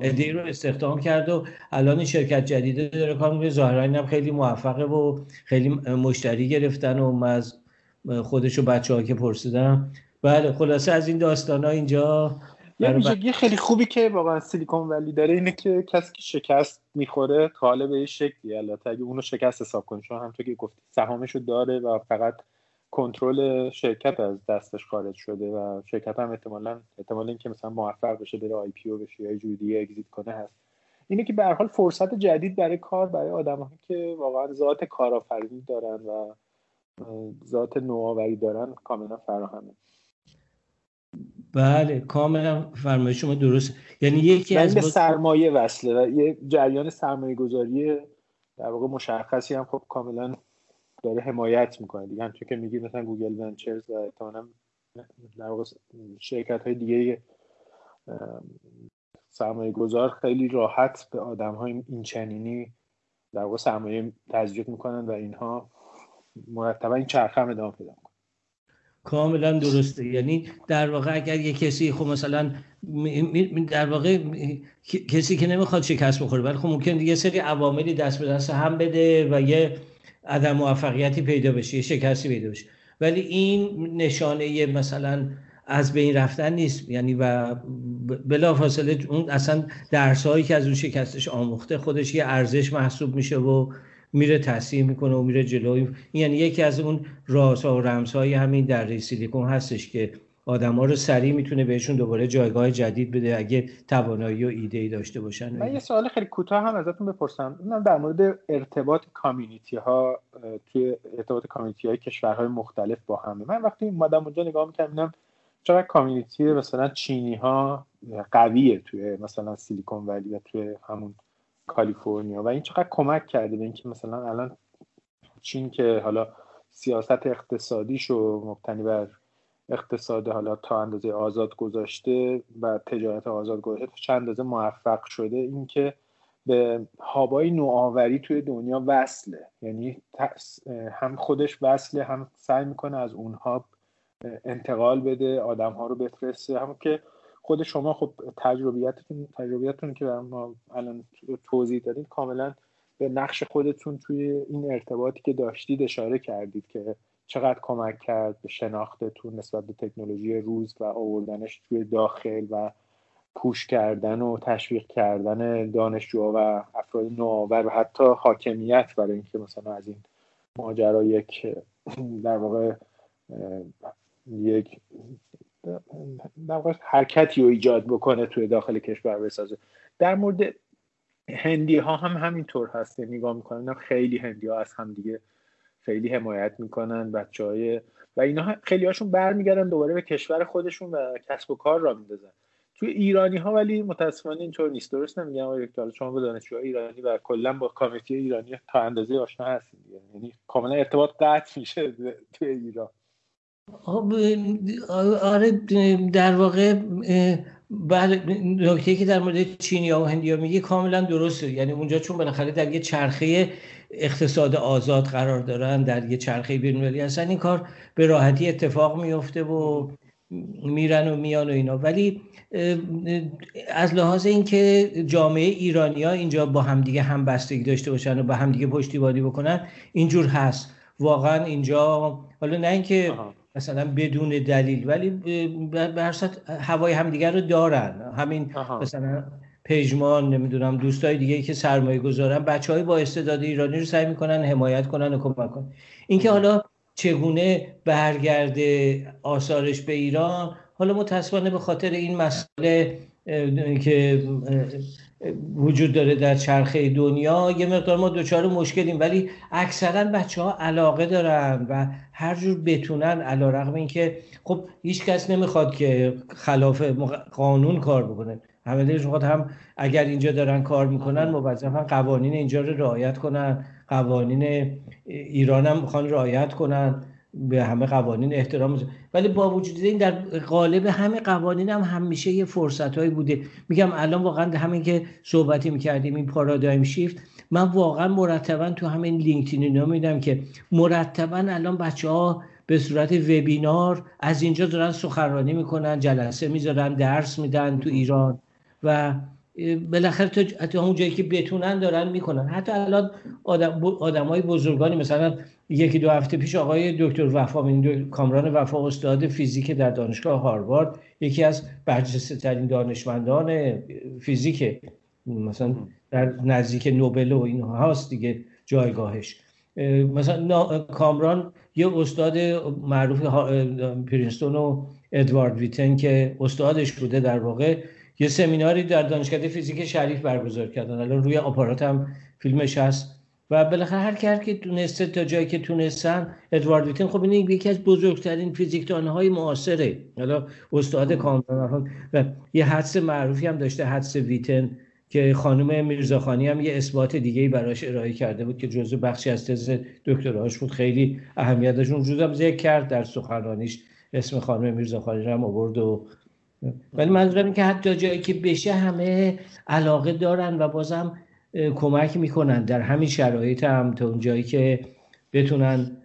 ایده رو استخدام کرد و الان این شرکت جدیده داره کار می‌کنه. ظاهرا هم خیلی موفقه و خیلی مشتری گرفتن و از خودش و بچه ها که پرسیدن بله خلاصه از این داستان ها اینجا یه ویژگی خیلی خوبی که واقعا سیلیکون ولی داره اینه که کسی که شکست می‌خوره حالا به شکلی. البته اگه اونو شکست حساب کنی چون همونطور که گفتی سهامشو داره و فقط کنترل شرکت از دستش خارج شده و شرکت هم احتمالا احتمال اینکه مثلا موفق بشه بره آی پی او بشه یا جوری دیگه اگزییت کنه هست. اینه که به هر حال فرصت جدید برای کار برای آدمایی که واقعا ذات کارآفرینی دارن و ذات نوآوری دارن کاملا فراهمه. بله کاملا فرمایش شما درست یعنی یکی از سرمایه وصله و یه جریان سرمایه گذاری در واقع مشخصی هم خب کاملا داره حمایت می‌کنه دیگه. همچون که میگی مثلا گوگل ونچرز و احتمالا در واقع شرکت های دیگه سرمایه گذار خیلی راحت به آدم های این چنینی در واقع سرمایه تزریق می‌کنن و اینها مرتبا این چرخه هم ادامه پیدا کاملا درسته. یعنی در واقع اگر یه کسی خب مثلا در واقع کسی که نمی‌خواد شکست بخوره ولی خب ممکن یه سری عواملی دست به دست هم بده و یه عدم موفقیتی پیدا بشه یه شکستی پیدا بشه. ولی این نشانه مثلا از بین رفتن نیست. یعنی و بلا فاصله اون اصلا درس هایی که از اون شکستش آموخته خودش یه ارزش محسوب میشه و میره تصحیح می‌کنه و میره جلوی یعنی یکی از اون رازها و رمزهای همین در سیلیکون هستش که آدما رو سریع می‌تونه بهشون دوباره جایگاه جدید بده اگه توانایی و ایده ای داشته باشن. من یه سوال خیلی کوتاه هم ازتون بپرسم. اینم در مورد ارتباط کامیونیتی ها توی ارتباط کامیونیتی های کشورهای مختلف با همه من وقتی اومدم اونجا نگاه می‌کردم چقدر کامیونیتی مثلا چینی ها قویه توی مثلا سیلیکون ولی و توی همون کالیفرنیا. و این چقدر کمک کرده به اینکه مثلا الان چین که حالا سیاست اقتصادیش و مبتنی بر اقتصاد حالا تا اندازه آزاد گذاشته و تجارت آزاد گذاشته چند اندازه موفق شده اینکه به هابای نوآوری توی دنیا وصله. یعنی هم خودش وصله هم سعی می‌کنه از اونها انتقال بده آدم ها رو بفرسته. هم که خود شما خب تجربیتتون تجربیتتون که ما الان توضیح دادید کاملا به نقش خودتون توی این ارتباطی که داشتید اشاره کردید که چقدر کمک کرد به شناختتون نسبت به تکنولوژی روز و آوردنش توی داخل و پوش کردن و تشویق کردن دانشجوها و افراد نوآور و حتی حاکمیت برای اینکه مثلا از این ماجرا یک در واقع یک حرکتی رو ایجاد بکنه توی داخل کشور بسازه. در مورد هندی ها هم همینطور هست. یعنی نگاه می‌کنن خیلی هندی ها از هم دیگه خیلی حمایت می‌کنن بچه های و اینا خیلی هاشون برمیگردن دوباره به کشور خودشون و کسب و کار را میندازن. توی ایرانی ها ولی متاسفانه اینطور نیست. درست نمیگم آقای دکتر شما با دانشجوهای ایرانی و کلا با کامیتی ایرانی تا اندازه آشنا هستین یعنی کاملا ارتباط قطع میشه توی ایران. آره در واقع بله نکته که در مورد چینی و هندی ها میگه کاملا درسته. یعنی اونجا چون بالاخره در یه چرخه اقتصاد آزاد قرار دارن در یه چرخه بین‌المللی هستن این کار به راحتی اتفاق میفته و میرن و میان و اینا. ولی از لحاظ اینکه جامعه ایرانی ها اینجا با همدیگه هم بستگی داشته باشن و با همدیگه پشتیبانی بکنن اینجور هست. واقعا اینجا حالا نه اینکه مثلا بدون دلیل ولی به هر هوای همدیگه رو دارن. همین مثلا پژمان نمی‌دونم دوستای دیگه که سرمایه گذارن بچه های با استعداد ایرانی رو سعی می‌کنن حمایت کنن و کمک کنن. اینکه حالا چگونه برگرده آثارش به ایران حالا متاسفانه به خاطر این مسئله که وجود داره در چرخه دنیا یه مقدار ما دوچار مشکلیم ولی اکثرا بچه ها علاقه دارن و هر جور بتونن علا رقم این که خب هیچ کس نمی‌خواد که خلاف قانون کار بکنه. همه دلش می‌خواد هم اگر اینجا دارن کار می‌کنن موظفن قوانین اینجا رو رعایت کنن قوانین ایران هم می‌خوان رعایت کنن. به همه قوانین احترام ولی با وجود این در قالب همه قوانین هم همیشه یه فرصت هایی بوده. میگم الان واقعا همین که صحبتی می‌کردیم این پارادایم شیفت من واقعا مرتبا تو همین لینکدین اینا میدم که مرتبا الان بچه ها به صورت وبینار از اینجا دارن سخنرانی می‌کنن جلسه می‌ذارن درس میدن تو ایران و بالاخره تا اون جایی که بتونن دارن می‌کنن. حتی الان آدم آدمای بزرگانی مثلا یکی دو هفته پیش آقای دکتر وفا کامران وفا استاد فیزیک در دانشگاه هاروارد یکی از برجسته ترین دانشمندان فیزیک مثلا در نزدیک نوبل و اینها هاست دیگه جایگاهش. مثلا کامران یه استاد معروف پرینستون و ادوارد ویتن که استادش بوده در واقع. یه سمیناری در دانشکده فیزیک شریف برگزار کردن. الان روی آپارات هم فیلمش هست. و بالاخره هر کی که تونسته تا جایی که تونستن ادوارد ویتن خب این یکی از بزرگترین فیزیکدان های معاصره. حالا استاد کامران و یه حدس معروفی هم داشته حدس ویتن که خانم میرزاخانی هم یه اثبات دیگه براش ارائه کرده بود که جزو بخشی از تز دکتراش بود. خیلی اهمیتش اونجور هم ذکر کرد. در سخنرانیش اسم خانم میرزاخانی رو هم آورد و ولی منظورم که حتی جایی که بشه همه علاقه دارن و بازم کمک می‌کنن. در همین شرایط هم تا اون جایی که بتونن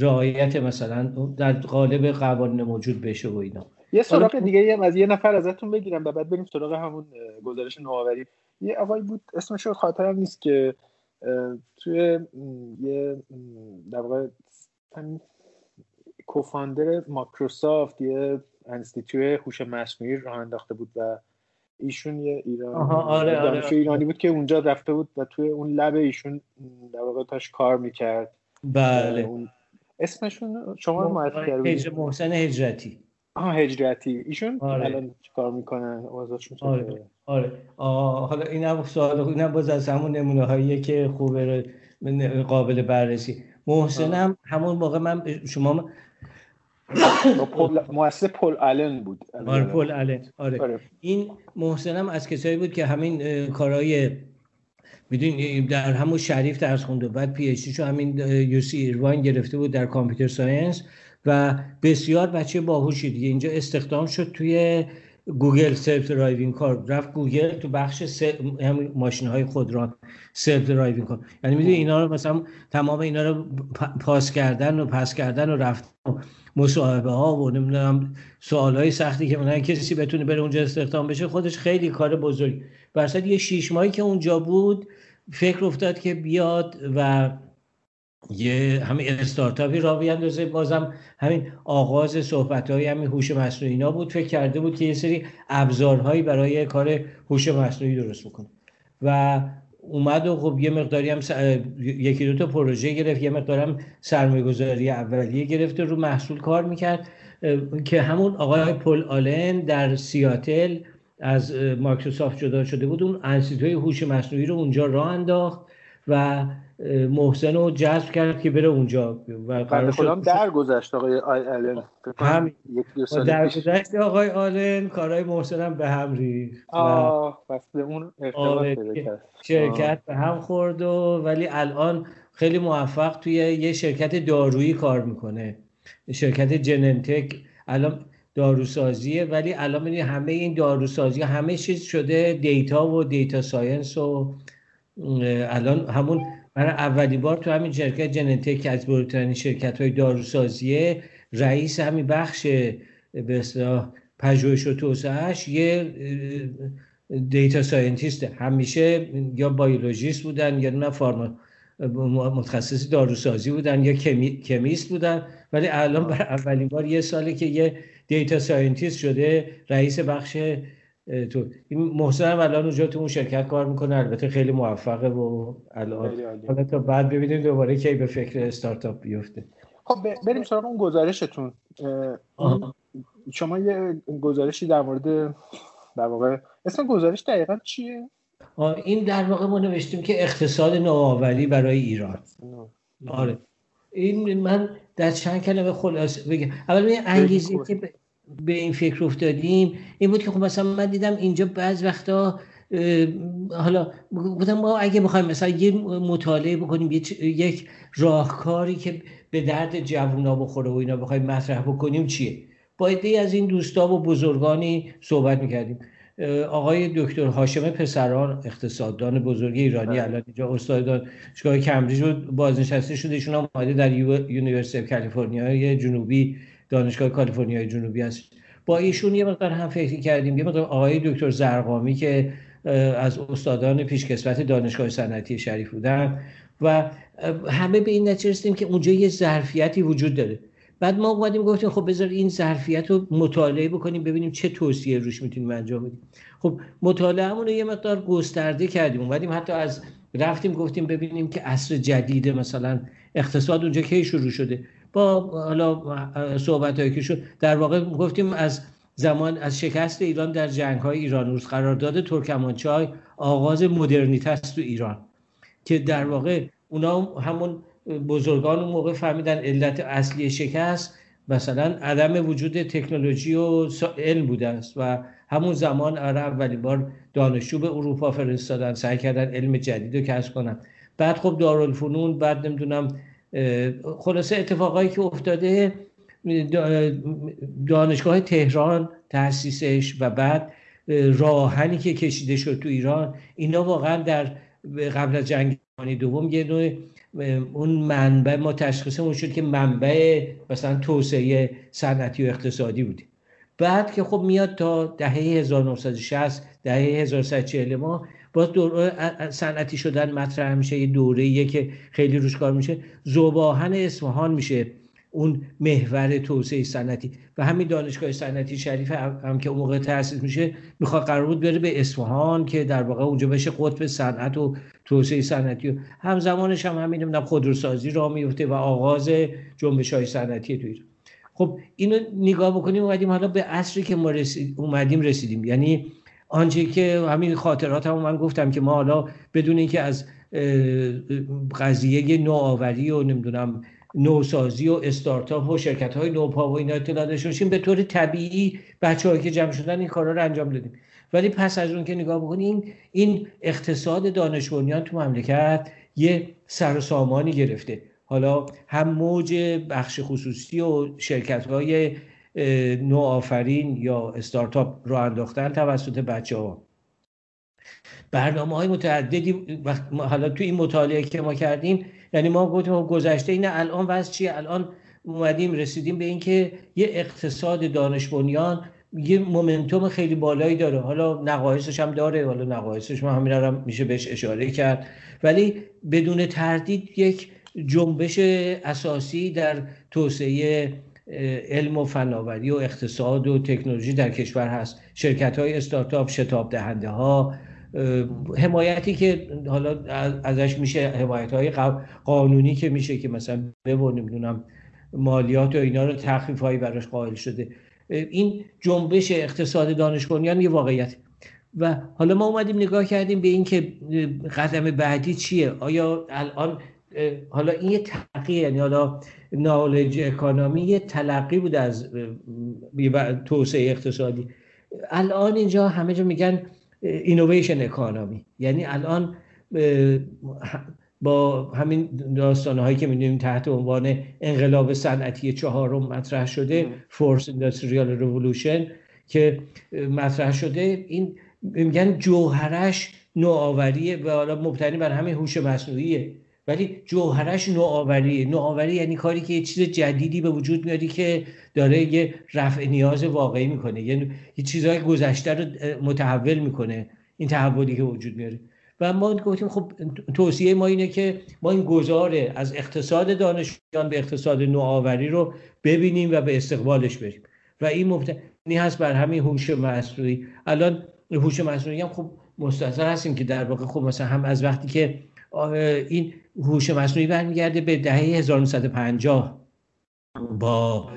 رعایت مثلا در قالب قوانین موجود بشه و اینا. یه سراغ دیگه هم از یه نفر ازتون بگیرم و بعد بریم سراغ همون گزارش نوآوری. یه آقایی بود اسمش رو خاطرم نیست که توی یه در واقع کوفاندر مایکروسافت یه انستیتوی هوش مصنوعی راه انداخته بود و ایشون یه ایران آها آره آره ایرانی بود که اونجا رفته بود و توی اون لب ایشون در واقع تاش کار می‌کرد. بله. اون اسمشون شما رو معرفی کردید محسن هجرتی آها هجرتی ایشون آره. الان کار می‌کنن؟ اوضاعشون آره آره. حالا اینم سوال اینم باز از همون نمونه هایی که خوبه قابل بررسی. محسنم همون موقع من شما مؤسس پل آلن بود. آره پل آلن. آره. آره. این محسنم از کسایی بود که همین کارهای می‌دونی در همون شریف درس خونده و بعد PhD شو همین UC Irvine گرفته بود در computer science و بسیار بچه باهوشی دیگه. اینجا استخدام شد توی Google self-driving car رفت گوگل تو بخش هم ماشین های خودران self-driving car یعنی می‌دونی اینا رو مثلا تمام اینا رو پاس کردن و پس کردن و رفت مصاحبه ها و نمی‌دونم سوال های سختی که من کسی بتونه بره اونجا استخدام بشه خودش خیلی کار بزرگ. برصد یه شیش ماهی که اونجا بود فکر افتاد که بیاد و یه همین استارتاپی را بیاندازه بازم همین آغاز صحبت های همین هوش مصنوعی اینا بود. فکر کرده بود که یه سری ابزارهایی برای کار هوش مصنوعی درست بکنه. و اومد و خب یه مقداری هم یکی دو تا پروژه گرفت یه مقدار هم سرمایه گذاری اولیه گرفت رو محصول کار می‌کرد. که همون آقای پل آلن در سیاتل از مایکروسافت جدا شده بود اون انسیتوی هوش مصنوعی رو اونجا راه انداخت و محسن رو جذب کرد که بره اونجا. و قرار شد در گذشت آقای آلن. هم در گذشت آقای آلن کارهای محسن هم به هم ریخت آه پس اون آره، شرکت به هم خورد و ولی الان خیلی موفق توی یه شرکت دارویی کار می‌کنه. شرکت جننتک الان داروسازیه ولی الان همه این داروسازی همه چیز شده data و data science و الان همون برای اولین بار تو همین شرکت Genentech از بزرگترین شرکت های داروسازیه رئیس همین بخش به اصطلاح پژوهش و توسعهش یه data scientist. همیشه یا biologist بودن یا نه pharma متخصص داروسازی بودن یا chemist بودن. ولی الان برای اولین بار یه ساله که یه data scientist شده رئیس بخش تو. این محسن هم الان اونجا تو اون شرکت کار می‌کنه. البته خیلی موفقه و الان حالا تا بعد ببینیم دوباره کی به فکر استارتاپ بیفته. خب بریم سراغ اون گزارشتون. شما یه گزارشی در مورد در واقع اسم گزارش دقیقا چیه؟ این در واقع ما نوشتیم که اقتصاد نوآوری برای ایران. آره. این من در چند کلمه خلاصه بگم. اول انگیزه که به این فکر افتادیم. این بود که خب مثلا من دیدم اینجا بعض وقتا حالا گفتم ما اگه بخوایم مثلا یه مطالعه بکنیم یک راهکاری که به درد جوونا بخوره و اینا بخوایم مطرح بکنیم چیه؟ با از این دوستا و بزرگانی صحبت می‌کردیم. آقای دکتر هاشم پسران اقتصاددان بزرگ ایرانی بله. الان اینجا استاد دانشگاه کمبریج بود بازنشسته شده. ایشون هم در University کالیفرنیا جنوبی دانشگاه کالیفرنیای جنوبی هست با ایشون یه مقدار هم فکر کردیم. یه مقدار آقای دکتر زرقامی که از استادان پیشکسوت دانشگاه صنعتی شریف بودن و همه به این نتیجه رسیدیم که اونجا یه ظرفیتی وجود داره. بعد ما اومدیم گفتیم خب بذار این ظرفیت رو مطالعه بکنیم ببینیم چه توصیه روش می‌تونیم انجام بدیم. خب مطالعهمون رو یه مقدار گسترده کردیم. اومدیم حتی از رفتیم گفتیم ببینیم که عصر جدید مثلا اقتصاد اونجا کی شروع شده. با حالا صحبت هایی که شد در واقع گفتیم از زمان از شکست ایران در جنگ های ایران روز قرارداد ترکمانچای آغاز مدرنیته است تو ایران که در واقع اونا همون بزرگان اون موقع فهمیدن علت اصلی شکست مثلا عدم وجود تکنولوژی و علم بوده است و همون زمان آره اولین بار دانشجو به اروپا فرستادن سعی کردن علم جدید رو کسب کنن. بعد خب دارالفنون بعد نمی‌دونم خلاصه اتفاقایی که افتاده دانشگاه تهران تاسیسش و بعد راهنی که کشیده شد تو ایران اینا واقعا در قبل از جنگ دوم یه نوع اون منبع ما تشخیصمون شد که منبع مثلا توسعه صنعتی و اقتصادی بوده. بعد که خب میاد تا دهه 1960 دهه 1140 ما باز دوره صنعتی شدن مطرح میشه یه دوره که خیلی روش کار میشه. زباهن اصفهان میشه اون محور توسعه صنعتی. و همین دانشگاه صنعتی شریف هم, که اون موقع تأسیس میشه می‌خواد قرار بود بره به اصفهان که در واقع اونجا بشه قطب صنعت و توسعه صنعتی و همزمانش هم همین نمی‌دونم خودروسازی را میفته و آغاز جنبش های صنعتی تو خب اینو نگاه بکنیم اومدیم حالا به عصری که ما رسید، اومدیم رسیدیم. یعنی آنچه که همین خاطرات هم من گفتم که ما حالا بدون اینکه از قضیه نوآوری و نمی‌دونم نوسازی و استارتاپ و شرکت های نوپا و اینا اطلاع داشته به طور طبیعی بچه که جمع شدن این کارا رو انجام دادیم ولی پس از اون که نگاه بکنیم این اقتصاد دانش بنیان تو مملکت یه سر سامانی گرفته. حالا هم موج بخش خصوصی و شرکت های نوآفرین یا استارتاپ رو انداختن توسط بچه ها برنامه های متعددی حالا تو این مطالعه که ما کردیم یعنی ما گفتیم گذشته اینه الان وضع چیه؟ الان اومدیم رسیدیم به اینکه یه اقتصاد دانش بنیان یه مومنتوم خیلی بالایی داره. حالا نقایصش هم داره حالا نقایصش ما همین هم میشه بهش اشاره کرد. ولی بدون تردید یک جنبش اساسی در توسعه علم و فناوری و اقتصاد و تکنولوژی در کشور هست. شرکت های استارتاپ شتاب دهنده ها حمایتی که حالا ازش میشه حمایت های قانونی که میشه که مثلا ببو نمی‌دونم مالیات و اینا رو تخفیف هایی براش قائل شده. این جنبش اقتصاد دانش بنیان یه واقعیت. و حالا ما اومدیم نگاه کردیم به اینکه قدم بعدی چیه؟ آیا الان حالا این یه تلقی یعنی حالا knowledge economy یه تلقی بود از توسعه اقتصادی. الان اینجا همه جا میگن innovation economy یعنی الان با همین داستانه هایی که می‌دونیم تحت عنوان انقلاب صنعتی چهارم مطرح شده Fourth Industrial Revolution که مطرح شده. این میگن جوهرش نوآوریه و حالا مبتنی بر همین هوش مصنوعیه. ولی جوهرش نوآوری نوآوری یعنی کاری که یه چیز جدیدی به وجود میاری که داره یه رفع نیاز واقعی می‌کنه. یعنی یه چیزهای گذشته رو متحول می‌کنه این تحولی که وجود میاره. و ما گفتیم خب توصیه ما اینه که ما این گذاره از اقتصاد دانشیان به اقتصاد نوآوری رو ببینیم و به استقبالش بریم. و این مبتنی هست بر همین هوش مصنوعی. الان هوش مصنوعی هم خب مستحضر هستیم که در واقع خب مثلا هم از وقتی که این هوش مصنوعی برمیگرده به دهه 1950 با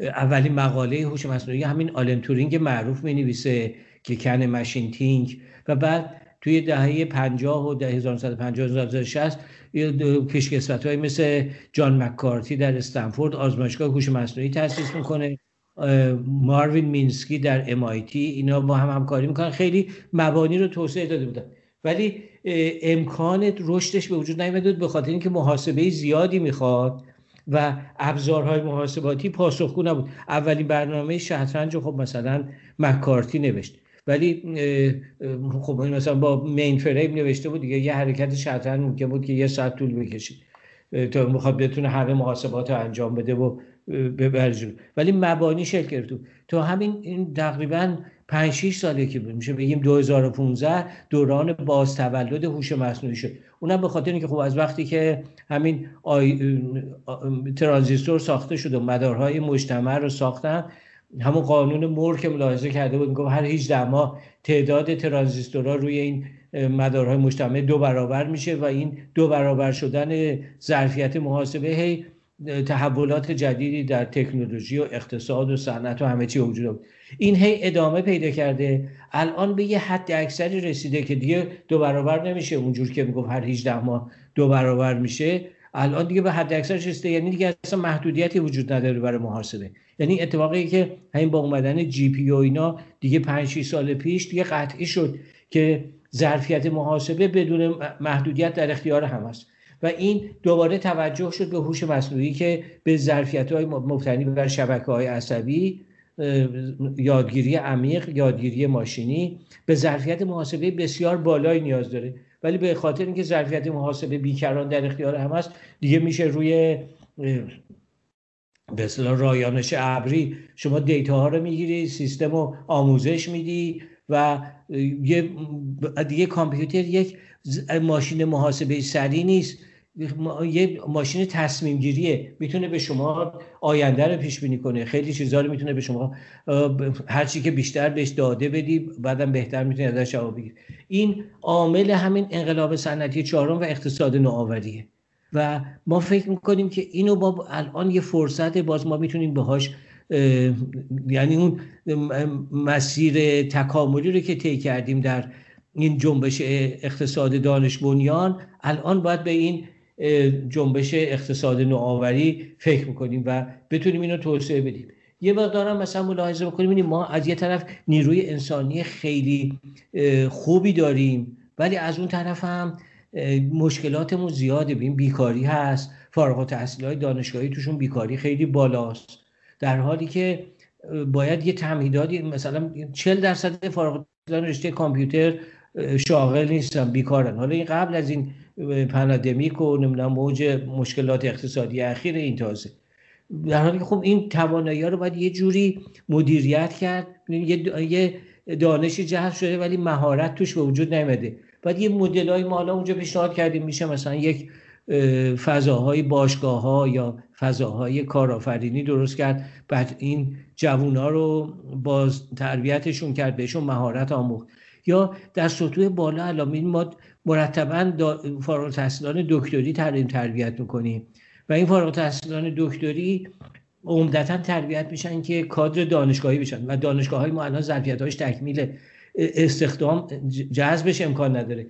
اولین مقاله هوش مصنوعی همین آلن تورینگ معروف می نویسه که کن ماشین تینگ. و بعد توی دهه 50 و دهه 1950 1960 پیشکسوت های مثل جان مکارتی در استنفورد آزمایشگاه هوش مصنوعی تاسیس می‌کنه. ماروین مینسکی در MIT اینا با هم همکاری می‌کنن. خیلی مبانی رو توسعه داده بودن. ولی امکان رشدش به وجود نیامده به خاطر اینکه محاسبه زیادی می‌خواد و ابزارهای محاسباتی پاسخگو نبود. اولین برنامه شطرنج خب مثلا مکارتی نوشت. ولی خب مثلا با مین فریم نوشته بود دیگه یه حرکت شطرنج ممکن بود که یه ساعت طول بکشید تا می‌خواد بتونه همه محاسبات رو انجام بده و ببرجون ولی مبانی شکل گرفت تا همین این تقریبا 5 6 ساله که میشه بگیم 2015 دوران باز تولد هوش مصنوعی شد. اونم به خاطر اینکه خب از وقتی که همین آی... ترانزیستور ساخته شد و مدارهای مجتمع رو ساختن همون قانون مور که ملاحظه کرده بود میگم هر 18 ماه تعداد ترانزیستورها روی این مدارهای مجتمع دو برابر میشه و این دو برابر شدن ظرفیت محاسبه هی تحولات جدیدی در تکنولوژی و اقتصاد و صنعت و همه چی وجود این هی ادامه پیدا کرده. الان به یه حد اکثری رسیده که دیگه دو برابر نمیشه. اونجور که می‌گفت هر 18 ماه دو برابر میشه. الان دیگه به حد اکثر رسیده. یعنی دیگه اصلا محدودیتی وجود نداره برای محاسبه. یعنی اتفاقی که همین با اومدن جی پی و اینا دیگه 5 سال پیش دیگه قطعی شد که ظرفیت محاسبه بدون محدودیت در اختیار هم است و این دوباره توجه شد به هوش مصنوعی که به ظرفیت های مبتنی بر شبکه های عصبی یادگیری عمیق یادگیری ماشینی به ظرفیت محاسبه بسیار بالایی نیاز داره. ولی به خاطر اینکه ظرفیت محاسبه بیکران در اختیار هم است دیگه میشه روی به اصطلاح رایانش ابری شما دیتا ها رو می‌گیری سیستم رو آموزش میدی و یه دیگه کامپیوتر یک ماشین محاسبه سری نیست. یه ماشین تصمیم گیریه می‌تونه به شما آینده رو پیش بینی کنه. خیلی چیزا رو می‌تونه به شما هر چی که بیشتر بهش داده بدی بعدم بهتر می‌تونه ازش جواب بگیری. این عامل همین انقلاب صنعتی چهارم و اقتصاد نوآوریه. و ما فکر می‌کنیم که اینو با الان یه فرصت باز ما می‌تونیم بهاش یعنی اون مسیر تکاملی رو که طی کردیم در این جنبش اقتصاد دانش بنیان الان باید به این جنبش اقتصاد نوآوری فکر می‌کنیم و بتونیم اینو توسعه بدیم. یه مقدارم مثلا ملاحظه بکنیم ما از یه طرف نیروی انسانی خیلی خوبی داریم ولی از اون طرف هم مشکلاتمون زیاده. بیم بیکاری هست فارغ التحصیل های دانشگاهی توشون بیکاری خیلی بالاست. در حالی که باید یه تمهیداتی مثلا 40 درصد فارغ رشته کامپیوتر شاغل نیستن بیکارن حالا این قبل از این پنادمیک و نمی‌دونم موج مشکلات اقتصادی اخیر این تازه. در حالی که خب این توانایی رو باید یه جوری مدیریت کرد. یه دانشی جذب شده ولی مهارت توش به وجود نیامده. بعد یه مدل ما حالا اونجا پیشنهاد کردیم میشه مثلا یک فضاهای باشگاه ها یا فضاهای کارآفرینی درست کرد. بعد این جوون ها رو باز تربیتشون کرد بهشون مهارت آموخت. یا در سطوح بالا علامین ما مرتبا فارغ تحصیلان دکتری تعلیم تربیت می‌کنیم. و این فارغ تحصیلان دکتری عمدتا تربیت میشن که کادر دانشگاهی بشن. و دانشگاه های ما الان ظرفیت هاش تکمیل استخدام جذبش امکان نداره.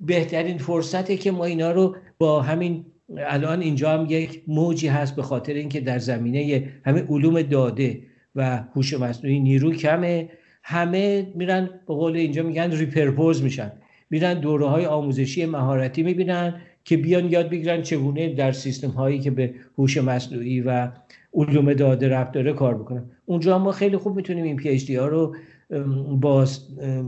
بهترین فرصته که ما اینا رو با همین الان اینجا هم یک موجی هست به خاطر اینکه در زمینه همه علوم داده و هوش مصنوعی نیرو کمه. همه میرن به قول اینجا میگن repurpose میشن. میرن دوره های آموزشی مهارتی می‌بینن که بیان یاد بگیرن چگونه در سیستم هایی که به هوش مصنوعی و علوم داده ربط داره کار بکنن. اونجا ما خیلی خوب می‌تونیم این gap ها رو با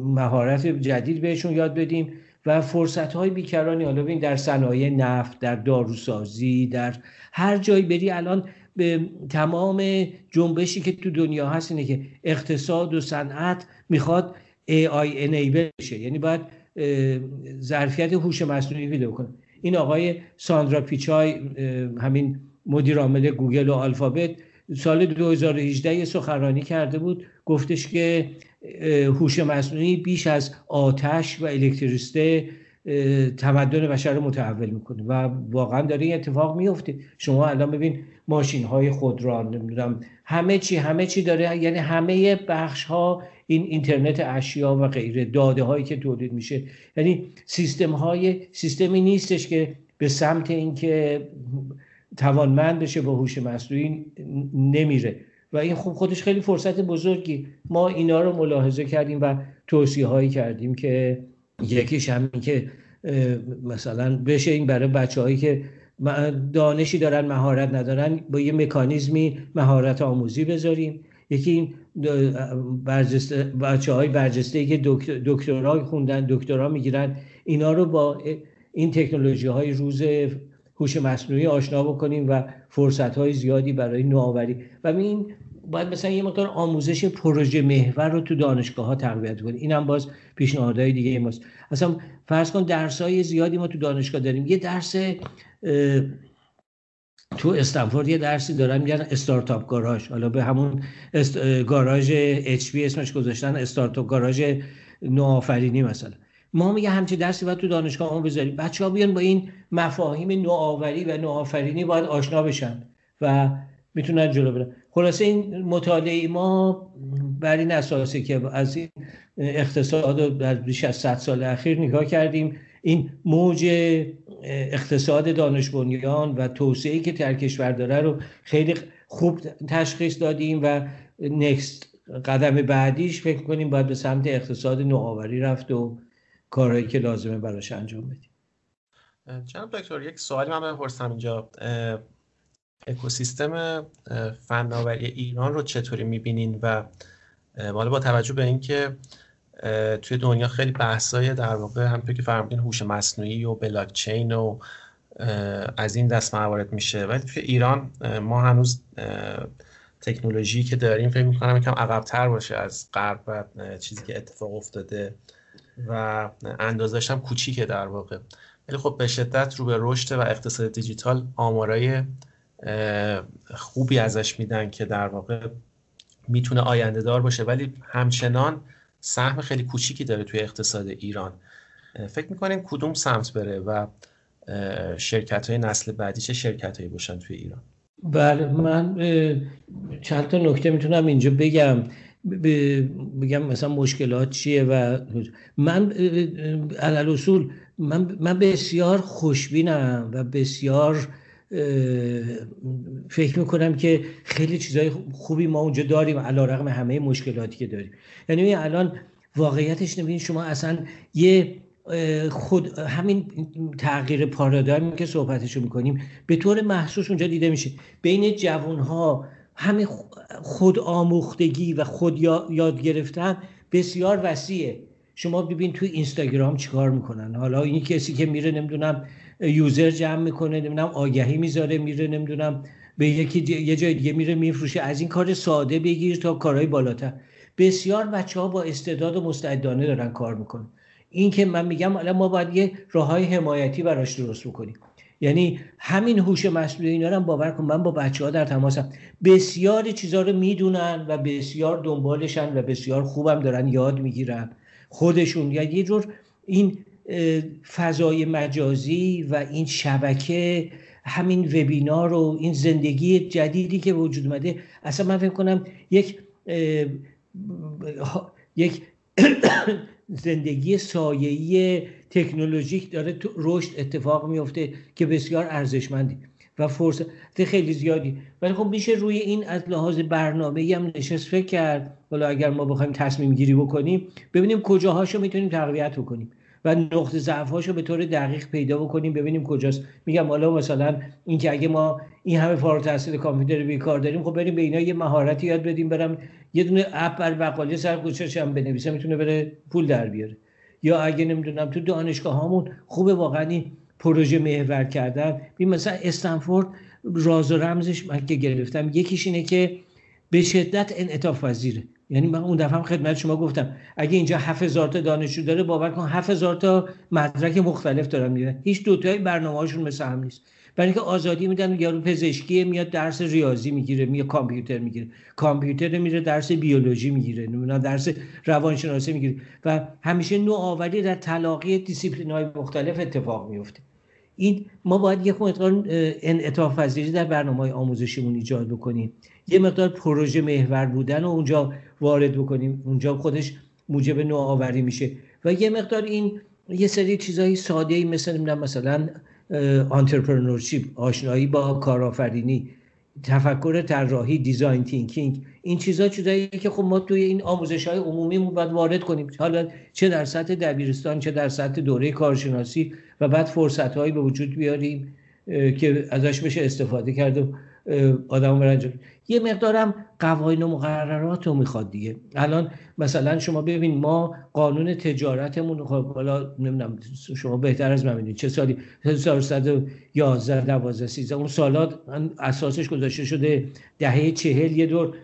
مهارت جدید بهشون یاد بدیم و فرصت های بیکرانی حالا ببین در صنایع نفت در داروسازی در هر جایی بری الان به تمام جنبشی که تو دنیا هست اینه که اقتصاد و صنعت می‌خواد AI enable بشه. یعنی باید ظرفیت هوش مصنوعی پیدا کنه. این آقای ساندرا پیچای همین مدیر عامل گوگل و آلفابت سال 2018 یه سخنرانی کرده بود. گفتش که هوش مصنوعی بیش از آتش و الکتریسته تمدن بشر رو متحول می‌کنه و واقعا داره این اتفاق میفته شما الان ببین ماشین های خودران نمی‌دونم همه چی همه چی داره. یعنی همه بخش ها این اینترنت اشیا و غیره داده هایی که تولید میشه. یعنی سیستم های سیستمی نیستش که به سمت اینکه توانمند بشه با هوش مصنوعی نمیره. و این خوب خودش خیلی فرصت بزرگی. ما اینا رو ملاحظه کردیم و توصیه هایی کردیم که یکیش همین که مثلا بشه این برای بچه هایی که دانشی دارن مهارت ندارن با یه مکانیزمی مهارت آموزی بذاریم. یکی این بچه های برجسته که دکترا خوندن دکترا می‌گیرن اینا رو با این تکنولوژی های روز هوش مصنوعی آشنا بکنیم و فرصت های زیادی برای نوآوری. و این باید مثلا یه مقدار آموزش پروژه محور رو تو دانشگاه ها تقویت کنیم. این هم باز پیشنهادهای دیگه ماست. اصلا فرض کن درس های زیادی ما تو دانشگاه داریم. یه درس تو استنفورد یه درسی دارن میگن استارتاپ گاراژ. حالا به همون است... گاراژ اچ اسمش گذاشتن استارتاپ گاراژ نوآفرینی مثلا. ما میگه همچین درسی باید تو دانشگاه ما بذاریم. بچه ها بیان با این مفاهیم نوآوری و نوآفرینی باید آشنا بشن و می‌تونن جلو برن. خلاصه این مطالعه ما بر این اساسه که از این اقتصاد در بیش از 100 سال اخیر نگاه کردیم. این موج اقتصاد دانش بنیان و توسعه که در کشور داره رو خیلی خوب تشخیص دادیم و نکست قدم بعدیش فکر کنیم باید به سمت اقتصاد نوآوری رفت و کارهایی که لازمه براش انجام بدیم. جناب دکتر یک سوالی من بپرسم اینجا. اکوسیستم فناوری ایران رو چطوری می‌بینین؟ و حالا با توجه به اینکه توی دنیا خیلی بحثای در واقع همونطور که فرمودین هوش مصنوعی و بلاک چین و از این دست موارد میشه. ولی توی ایران ما هنوز تکنولوژی که داریم فکر می‌کنم یکم عقبتر باشه از غرب و چیزی که اتفاق افتاده و اندازش هم کوچیکه در واقع. ولی خب به شدت رو به رشد و اقتصاد دیجیتال آمارای خوبی ازش میدن که در واقع می‌تونه آینده دار باشه. ولی همچنان سهم خیلی کوچیکی داره توی اقتصاد ایران. فکر می‌کنین کدوم سمت بره و شرکت های نسل بعدی چه شرکت هایی باشن توی ایران؟ بله من چند تا نکته می‌تونم اینجا بگم. بگم مثلا مشکلات چیه و من علل اصول من, من بسیار خوشبینم و بسیار فکر می‌کنم که خیلی چیزای خوبی ما اونجا داریم علا رقم همه مشکلاتی که داریم. یعنی الان واقعیتش نبینید شما اصلا یه خود همین تغییر پارادایم که صحبتشو می‌کنیم به طور محسوس اونجا دیده میشه. بین جوان ها همین خود آموختگی و خود یاد گرفتن بسیار وسیعه. شما ببین توی اینستاگرام چیکار می‌کنن؟ حالا این کسی که میره نمی‌دونم یوزر جمع می‌کنه نمی‌دونم آگهی می‌ذاره میره نمی‌دونم به یکی یه جای دیگه میره میفروشه. از این کار ساده بگیر تا کارهای بالاتر. بسیار بچه ها با استعداد و مستعدانه دارن کار می‌کنن. این که من میگم الان ما باید یه راه های حمایتی براش درست بکنیم. یعنی همین هوش مصنوعی اینا رو باور کن. من با بچه ها در تماسم. بسیار چیزها رو می‌دونن و بسیار دنبالشن و بسیار خوبم دارن یاد می‌گیرن. خودشون. یا یه جور این فضای مجازی و این شبکه همین وبینار و این زندگی جدیدی که وجود اومده. اصلا من فکر کنم یک یک زندگی سایه‌ای تکنولوژیک داره رشد اتفاق میفته که بسیار ارزشمندی. و فرصت. خیلی زیادی. ولی خب میشه روی این از لحاظ برنامه هم نشست فکر کرد. حالا اگر ما بخوایم تصمیم گیری بکنیم ببینیم کجاهاشو می‌تونیم تقویت بکنیم و نقطه ضعف رو به طور دقیق پیدا بکنیم ببینیم کجاست. میگم حالا مثلا اینکه اگه ما این همه فارغ التحصیل کامپیوتر بیکار داریم خب بریم به اینا یه مهارتی یاد بدیم برم یه دونه اپ بر بقالی سر کوچه‌ش هم بنویسه می‌تونه بره پول در بیاره. یا اگه نمی‌دونم تو دانشگاه هامون خوبه واقعا این پروژه محور کردن. ببین مثلا استنفورد راز و رمزش من که گرفتم یکیش اینه که به شدت انعطاف پذیره. یعنی من اون دفعه هم خدمت شما گفتم اگه اینجا 7000 تا دانشجو داره باور کن 7000 تا مدرک مختلف دارن میرن هیچ دوتای برنامه‌هاشون مثل هم نیست. برای اینکه آزادی میدن یارو پزشکی میاد درس ریاضی می‌گیره میاد کامپیوتر می‌گیره. کامپیوتر میره درس بیولوژی می‌گیره نمی‌دونم درس روانشناسی می‌گیره. و همیشه نوآوری در تلاقی دیسیپلین های مختلف اتفاق میفته این ما باید یک مقدار انعطاف پذیری در برنامه آموزشیمون ایجاد بکنیم. یه مقدار پروژه محور بودن و اونجا وارد بکنیم. اونجا خودش موجب نوآوری میشه. و یه مقدار این یه سری چیزایی ساده ای مثل مثلا entrepreneurship آشنایی با کارآفرینی تفکر طراحی design thinking این چیزا چیزایی که خب ما توی این آموزش های عمومی باید وارد کنیم. حالا چه در سطح دبیرستان چه در سطح دوره کارشناسی و بعد فرصت هایی به وجود بیاریم که ازش بشه استفاده کرد و آدم برن یه مقدارم قوانین و مقررات رو می‌خواد دیگه. الان مثلا شما ببین ما قانون تجارتمون خب حالا نمی‌دونم شما بهتر از من می‌دونید چه سالی 11 12 13 اون سالات اساسش گذاشته شده دهه چهل یه دور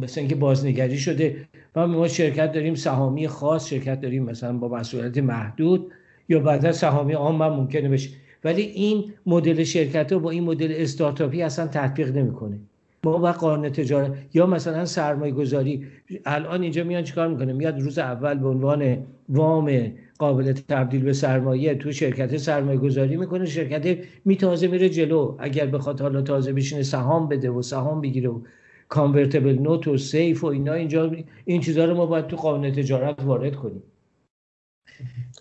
مثلا اینکه بازنگری شده. و ما شرکت داریم سهامی خاص شرکت داریم مثلا با مسئولیت محدود. یا بعدا سهامی عام هم ممکنه بشه. ولی این مدل شرکت رو با این مدل استارتاپی اصلا تطبیق نمی‌کنه. ما با قانون تجارت یا مثلا سرمایه گذاری الان اینجا میان چیکار می‌کنه میاد روز اول به عنوان وام قابل تبدیل به سرمایه تو شرکت سرمایه گذاری می‌کنه. شرکت میتازه میره جلو. اگر بخواد حالا تازه بشینه سهام بده و سهام بگیره و کانورتبل نوت و سیف و اینا اینجا این چیزها رو ما باید تو قانون تجارت وارد کنیم.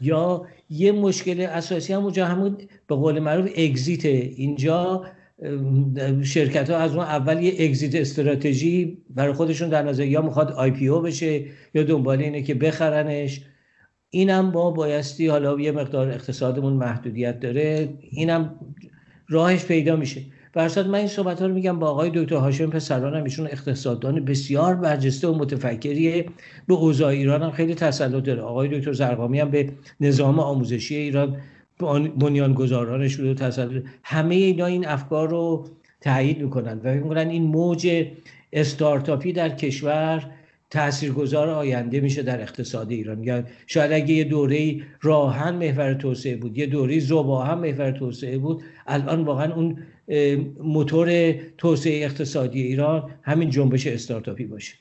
یا یه مشکل اساسی هم اونجا همون به قول معروف اگزیت اینجا شرکت ها از اون اول یه اگزیت استراتژی برای خودشون در نظر یا می‌خواد آی پی او بشه یا دنبال اینه که بخرنش. اینم با بایستی حالا یه مقدار اقتصادمون محدودیت داره. اینم راهش پیدا میشه. برصد من این صحبت ها رو میگم با آقای دکتر هاشم پسرانم ایشون اقتصاددان بسیار برجسته و متفکریه. به اوضاع ایران هم خیلی تسلط داره. آقای دکتر زرقامی هم به نظام آموزشی ایران بنیانگذارانش رو تسلط همه اینا این افکار رو تایید می‌کنن و می‌کنن این موج استارتاپی در کشور تاثیرگذار آینده میشه در اقتصاد ایران. یا شاید اگه یه دوره راهن محور توسعه بود یه دوره زباهن محور توسعه بود الان واقعا اون موتور توسعه اقتصادی ایران همین جنبش استارتاپی باشه.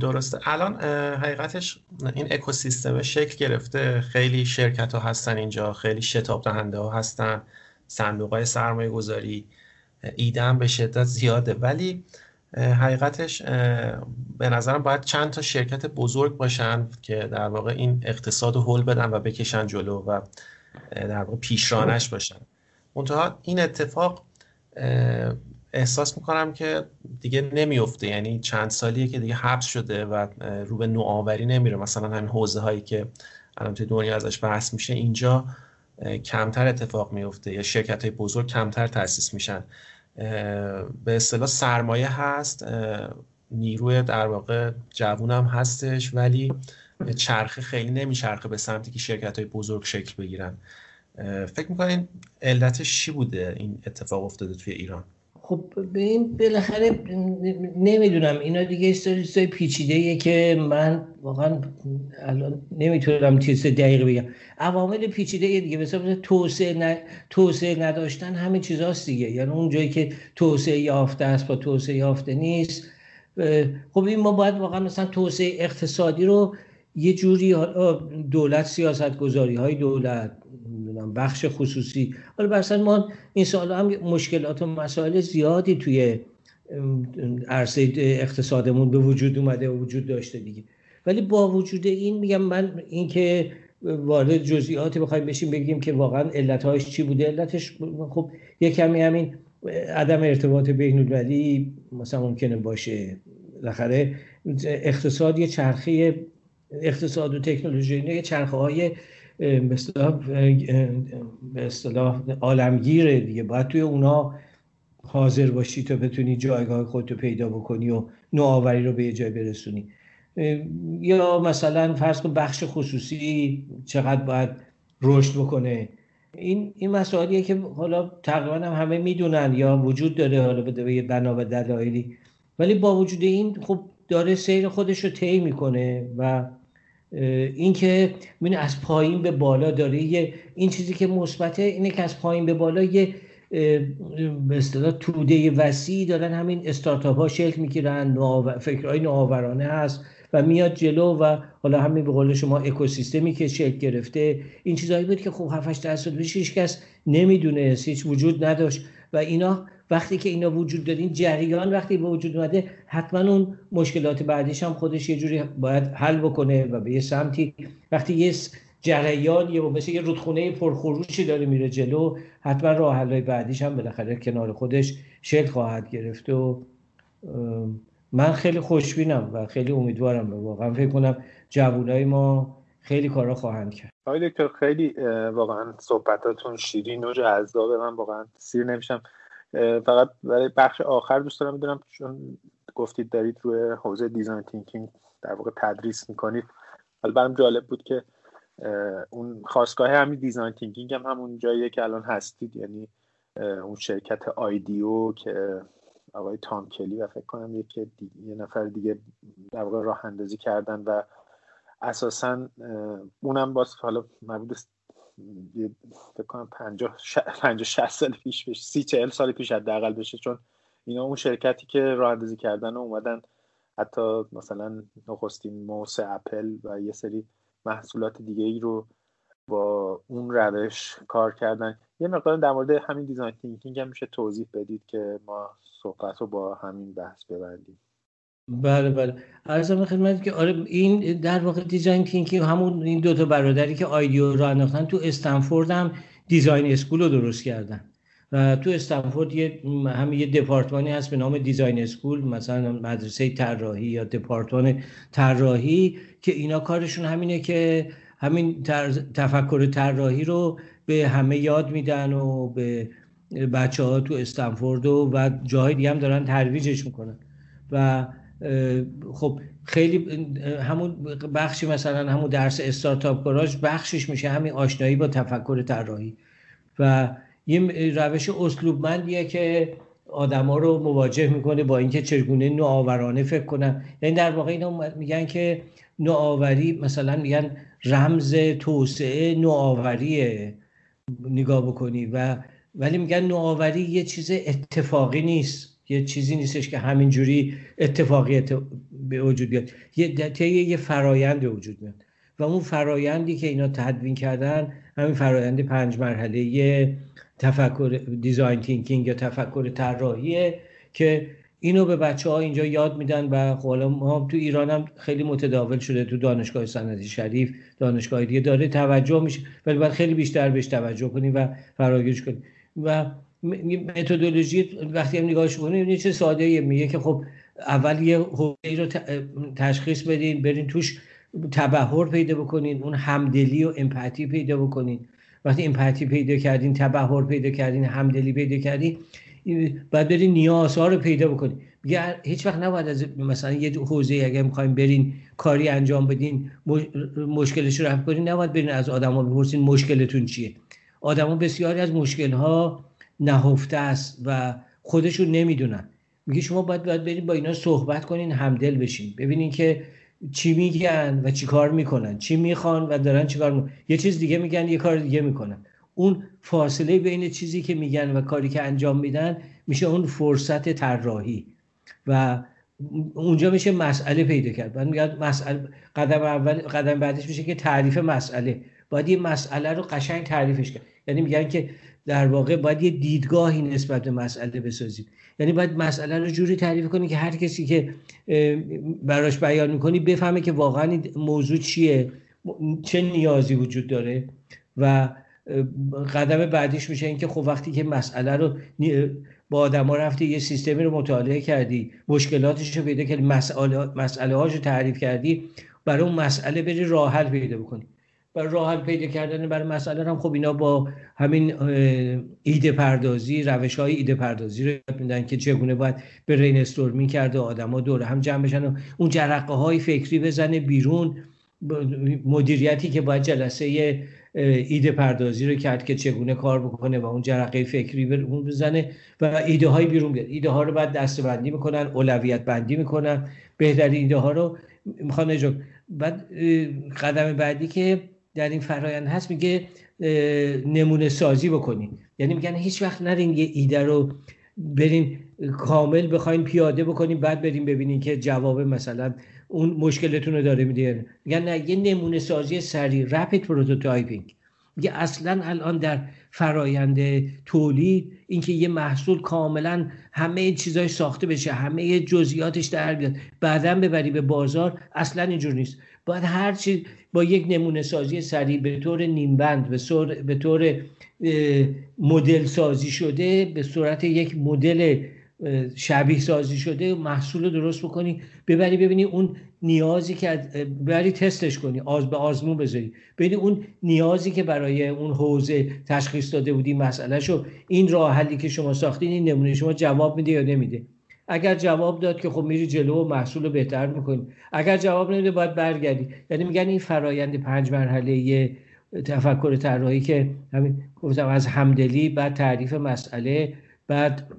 درسته. الان حقیقتش این اکوسیستم شکل گرفته. خیلی شرکت ها هستن اینجا خیلی شتاب دهنده ها هستن صندوق های سرمایه گذاری ایدم به شدت زیاده. ولی حقیقتش به نظرم باید چند تا شرکت بزرگ باشن که در واقع این اقتصاد حل بدن و بکشن جلو و در واقع پیشرانش باشن. منتها این اتفاق احساس می‌کنم که دیگه نمیفته یعنی چند سالیه که دیگه حبس شده و رو به نوآوری نمیره. مثلا همین حوزه هایی که الان توی دنیا ازش بحث میشه اینجا کمتر اتفاق میفته یا شرکت های بزرگ کمتر تاسیس میشن. به اصطلاح سرمایه هست. نیروی در واقع جوون هم هستش ولی چرخه خیلی نمیچرخه به سمتی که شرکت های بزرگ شکل بگیرن. فکر می‌کنین علتش چی بوده؟ این اتفاق افتاده توی ایران. خب به این بالاخره نمی‌دونم. اینا دیگه سری پیچیده که من واقعا الان نمی‌تونم چیز دقیق بگم. عوامل پیچیده دیگه. مثلا توسعه توسعه نداشتن همه چیزاست دیگه. یعنی اون جایی که توسعه یافته است با توسعه یافته نیست. خب این ما باید واقعا مثلا توسعه اقتصادی رو یه جوری دولت سیاست گذاری های دولت بخش خصوصی. حالا برسن ما این سال هم مشکلات و مسائل زیادی توی عرصه اقتصادمون به وجود اومده و وجود داشته دیگه. ولی با وجود این میگم من اینکه وارد جزئیاتی بخوایم بشیم بگیم که واقعا علتهاش چی بوده. علتش خب یه کمی همین عدم ارتباط بین المللی مثلا ممکنه باشه. بالاخره اقتصاد یه چرخه اقتصاد و تکنولوژی یه چرخه های به اصطلاح عالمگیره دیگه. باید توی اونا حاضر باشی تا بتونی جایگاه خودتو پیدا بکنی و نوآوری رو به یه جای برسونی. یا مثلا فرض کن بخش خصوصی چقدر باید رشد بکنه. این این مسائلیه که حالا تقریبا هم همه می‌دونن یا وجود داره حالا به بنا و دلایلی. ولی با وجود این خب داره سیر خودش رو طی می‌کنه و اینکه ببین از پایین به بالا داره. یه این چیزی که مثبته اینه که از پایین به بالا یه به اصطلاح توده وسیع دارن. همین استارتاپ ها شکل می‌گیرن نوآور... فکرهای نوآورانه هست و میاد جلو و حالا همین به قول شما اکوسیستمی که شکل گرفته. این چیزایی بود که خب 7 8 درصد هیچ کس نمی‌دونه هیچ وجود نداشت و اینا وقتی که اینا وجود دارین جریان وقتی به وجود اومده حتما اون مشکلات بعدیش هم خودش یه جوری باید حل بکنه و به یه سمتی وقتی یه جریان یه مثل یه رودخونه پرخروشی داره میره جلو حتما راه حلای بعدیش هم بالاخره کنار خودش شکل خواهد گرفت و من خیلی خوشبینم و خیلی امیدوارم واقعا فکر کنم جوانای ما خیلی کارا خواهند کرد. آقای دکتر خیلی واقعا صحبتاتون شیرین و جذابه من واقعا سیر نمیشم. فقط برای بخش آخر دوست دارم بدونم چون گفتید دارید روی حوزه design thinking در واقع تدریس می‌کنید. حالا برام جالب بود که اون خاستگاه همین design thinking هم همون جاییه که الان هستید. یعنی اون شرکت IDEO که آقای تام کلی و فکر کنم یکی یه نفر دیگه در واقع راه اندازی کردن و اساسا اونم باز حالا مربوط فکر کنم 50 50 60 سال پیش بشه 30 40 سال پیش حداقل بشه چون اینا اون شرکتی که راه اندازی کردن و اومدن حتی مثلا نخستین موس اپل و یه سری محصولات دیگه ای رو با اون روش کار کردن. یه مقدار در مورد همین design thinking هم میشه توضیح بدید که ما صحبت رو با همین بحث ببندیم. بله بله. عرضم خدمت که آره این در واقع design thinking همون این دوتا برادری که IDEO رو انداختن تو استنفورد هم design school رو درست کردن. و تو استنفورد یه همین یه دپارتمانی هست به نام design school مثلا مدرسه طراحی یا دپارتمان طراحی که اینا کارشون همینه که همین تفکر طراحی رو به همه یاد میدن و به بچه ها تو استنفورد و, و جاهای دیگه هم دارن ترویجش می‌کنن. و خب خیلی همون بخشی مثلا همون درس استارتاپ گراژ بخشش میشه همین آشنایی با تفکر طراحی. و یه روش اسلوبمندیه که آدما رو مواجه می‌کنه با اینکه چگونه نوآورانه فکر کنن. یعنی در واقع اینا میگن که نوآوری مثلا میگن رمز توسعه نوآوریه. نگاه بکنی و ولی میگن نوآوری یه چیز اتفاقی نیست. یه چیزی نیستش که همینجوری اتفاقی به وجود بیاد. یه یه فرایند به وجود میاد. و اون فرایندی که اینا تدوین کردن همین فرایند پنج مرحله تفکر design thinking یا تفکر طراحیه که اینو به بچه ها اینجا یاد میدن و خب حالا ما تو ایران هم خیلی متداول شده تو دانشگاه صنعتی شریف دانشگاه دیگه داره توجه میشه ولی باید خیلی بیشتر بهش توجه کنیم و فراگیرش کنیم و متدولوژی وقتی هم نگاهش کنیم یه چه ساده میگه که خب اول یه حوزه رو تشخیص بدین برین توش تبهر پیدا بکنین اون همدلی و امپاتی پیدا بکنین. وقتی امپاتی پیدا کردین تبهر پیدا کردین همدلی پیدا کردین باید برین نیازها رو پیدا بکنین. میگه هیچ وقت نباید از مثلا یه حوزه اگه می‌خوایم برین کاری انجام بدین مشکلش رو رفت کنین نباید برین از آدما بپرسین مشکلتون چیه. آدما بسیاری از مشکلها نهفته است و خودشون نمی‌دونن. میگه شما باید باید برین با اینا صحبت کنین همدل بشین. ببینین که چی میگن و چی کار می‌کنن چی می‌خوان و دارن چی کار می‌کنن یه چیز دیگه میگن یه کار دیگه می‌کنن. اون فاصله بین چیزی که میگن و کاری که انجام میدن میشه اون فرصت طراحی. و اونجا میشه مسئله پیدا کرد. بعد میگن مسئله قدم اول قدم بعدش میشه که تعریف مسئله. باید یه مسئله رو قشنگ تعریفش کرد. یعنی میگن که در واقع باید یه دیدگاهی نسبت به مسئله بسازیم یعنی باید مسئله رو جوری تعریف کنی که هر کسی که براش بیان می‌کنی بفهمه که واقعا موضوع چیه چه نیازی وجود داره و قدم بعدیش میشه اینکه خب وقتی که مسئله رو با آدما رفتی یه سیستمی رو مطالعه کردی مشکلاتش رو پیدا کردی مسئله, مسئله رو تعریف کردی برای اون مسئله بری راه حل پیدا بکنی. برای راه پیدا کردن برای مسئله هم خب اینا با همین ایده پردازی روش های ایده پردازی رو میدن که چگونه باید به رین استورمینگ کرده آدما دور هم جمع بشن و اون جرقه های فکری بزنه بیرون. مدیریتی که باید جلسه ایده پردازی رو کرد که چگونه کار بکنه و اون جرقه فکری اون بزنه و ایده های بیرون بیاد. ایده ها رو بعد دسته بندی می‌کنن اولویت بندی می‌کنن. بهترین ایده ها رو می‌خوان بعد قدم بعدی که در این فرایند هست میگه نمونه سازی بکنین یعنی میگن هیچ وقت نرین یه ایده رو برین کامل بخواین پیاده بکنین بعد بریم ببینین که جواب مثلا اون مشکلتون رو داره میده میگن نه یه نمونه سازی سریع rapid prototyping میگه اصلا الان در فرایند تولید اینکه یه محصول کاملا همه چیزای ساخته بشه همه جزئیاتش در بیاد بعدا ببری به بازار اصلا اینجور نیست. باید هر چی با یک نمونه سازی سریع به طور نیمبند به, به طور مدل سازی شده به صورت یک مدل شبیه سازی شده محصول رو درست بکنی ببری ببینی اون نیازی که ببری تستش کنی آز به آزمون بذاری. ببینی اون نیازی که برای اون حوزه تشخیص داده بودی مسئله شو این راه حلی که شما ساختین این نمونه شما جواب میده یا نمیده. اگر جواب داد که خب میری جلو و محصول رو بهتر می‌کنی. اگر جواب نمیده باید برگردی. یعنی میگن این فرایند پنج مرحله تفکر طراحی که همین گفتم از همدلی بعد تعریف مسئله بعد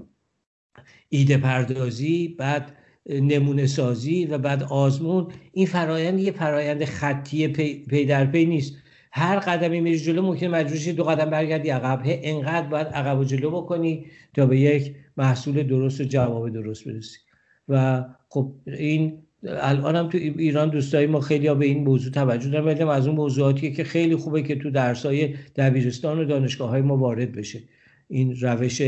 ایده پردازی بعد نمونه سازی و بعد آزمون. این فرایند یه فرایند خطی پی, در پی نیست. هر قدمی میری جلو ممکن مجبور دو قدم برگردی عقب. انقدر باید عقب و جلو بکنی تا به یک محصول درست و جواب درست برسی. و خب این الان هم تو ایران دوستای ما خیلی ها به این موضوع توجه دارن ولی از اون موضوعاتیه که خیلی خوبه که تو درسای دبیرستان و دانشگاه های ما وارد بشه. این روش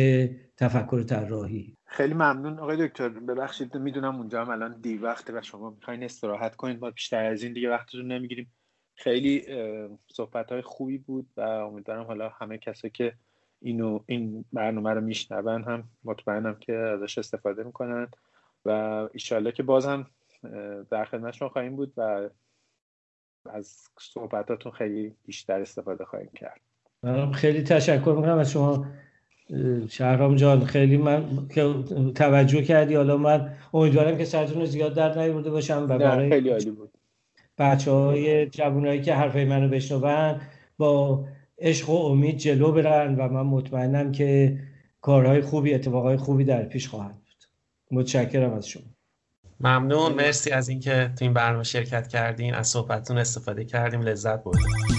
تفکر طراحی. خیلی ممنون. آقای دکتر ببخشید می‌دونم اونجا هم الان دی وقته و شما می‌خواین استراحت کنید ما بیشتر از این دیگه وقتتون نمی‌گیریم. خیلی صحبت های خوبی بود و امیدوارم حالا همه کسایی که اینو این برنامه رو میشنون هم مطمئنم که ازش استفاده می‌کنن و ایشالله که باز هم در خدمتشون خواهیم بود و از صحبتاتون خیلی بیشتر استفاده خواهیم کرد. خیلی تشکر می‌کنم از شما شهرام جان. خیلی من که توجه کردی. حالا من امیدوارم که سرتون زیاد در نیورده باشم و برای خیلی عالی بود. بچه های جوانایی که حرفای منو بشنون با عشق و امید جلو برن و من مطمئنم که کارهای خوبی اتفاقهای خوبی در پیش خواهد بود. متشکرم از شما. ممنون. مرسی از اینکه تو این برنامه شرکت کردین. از صحبتتون استفاده کردیم. لذت بردیم.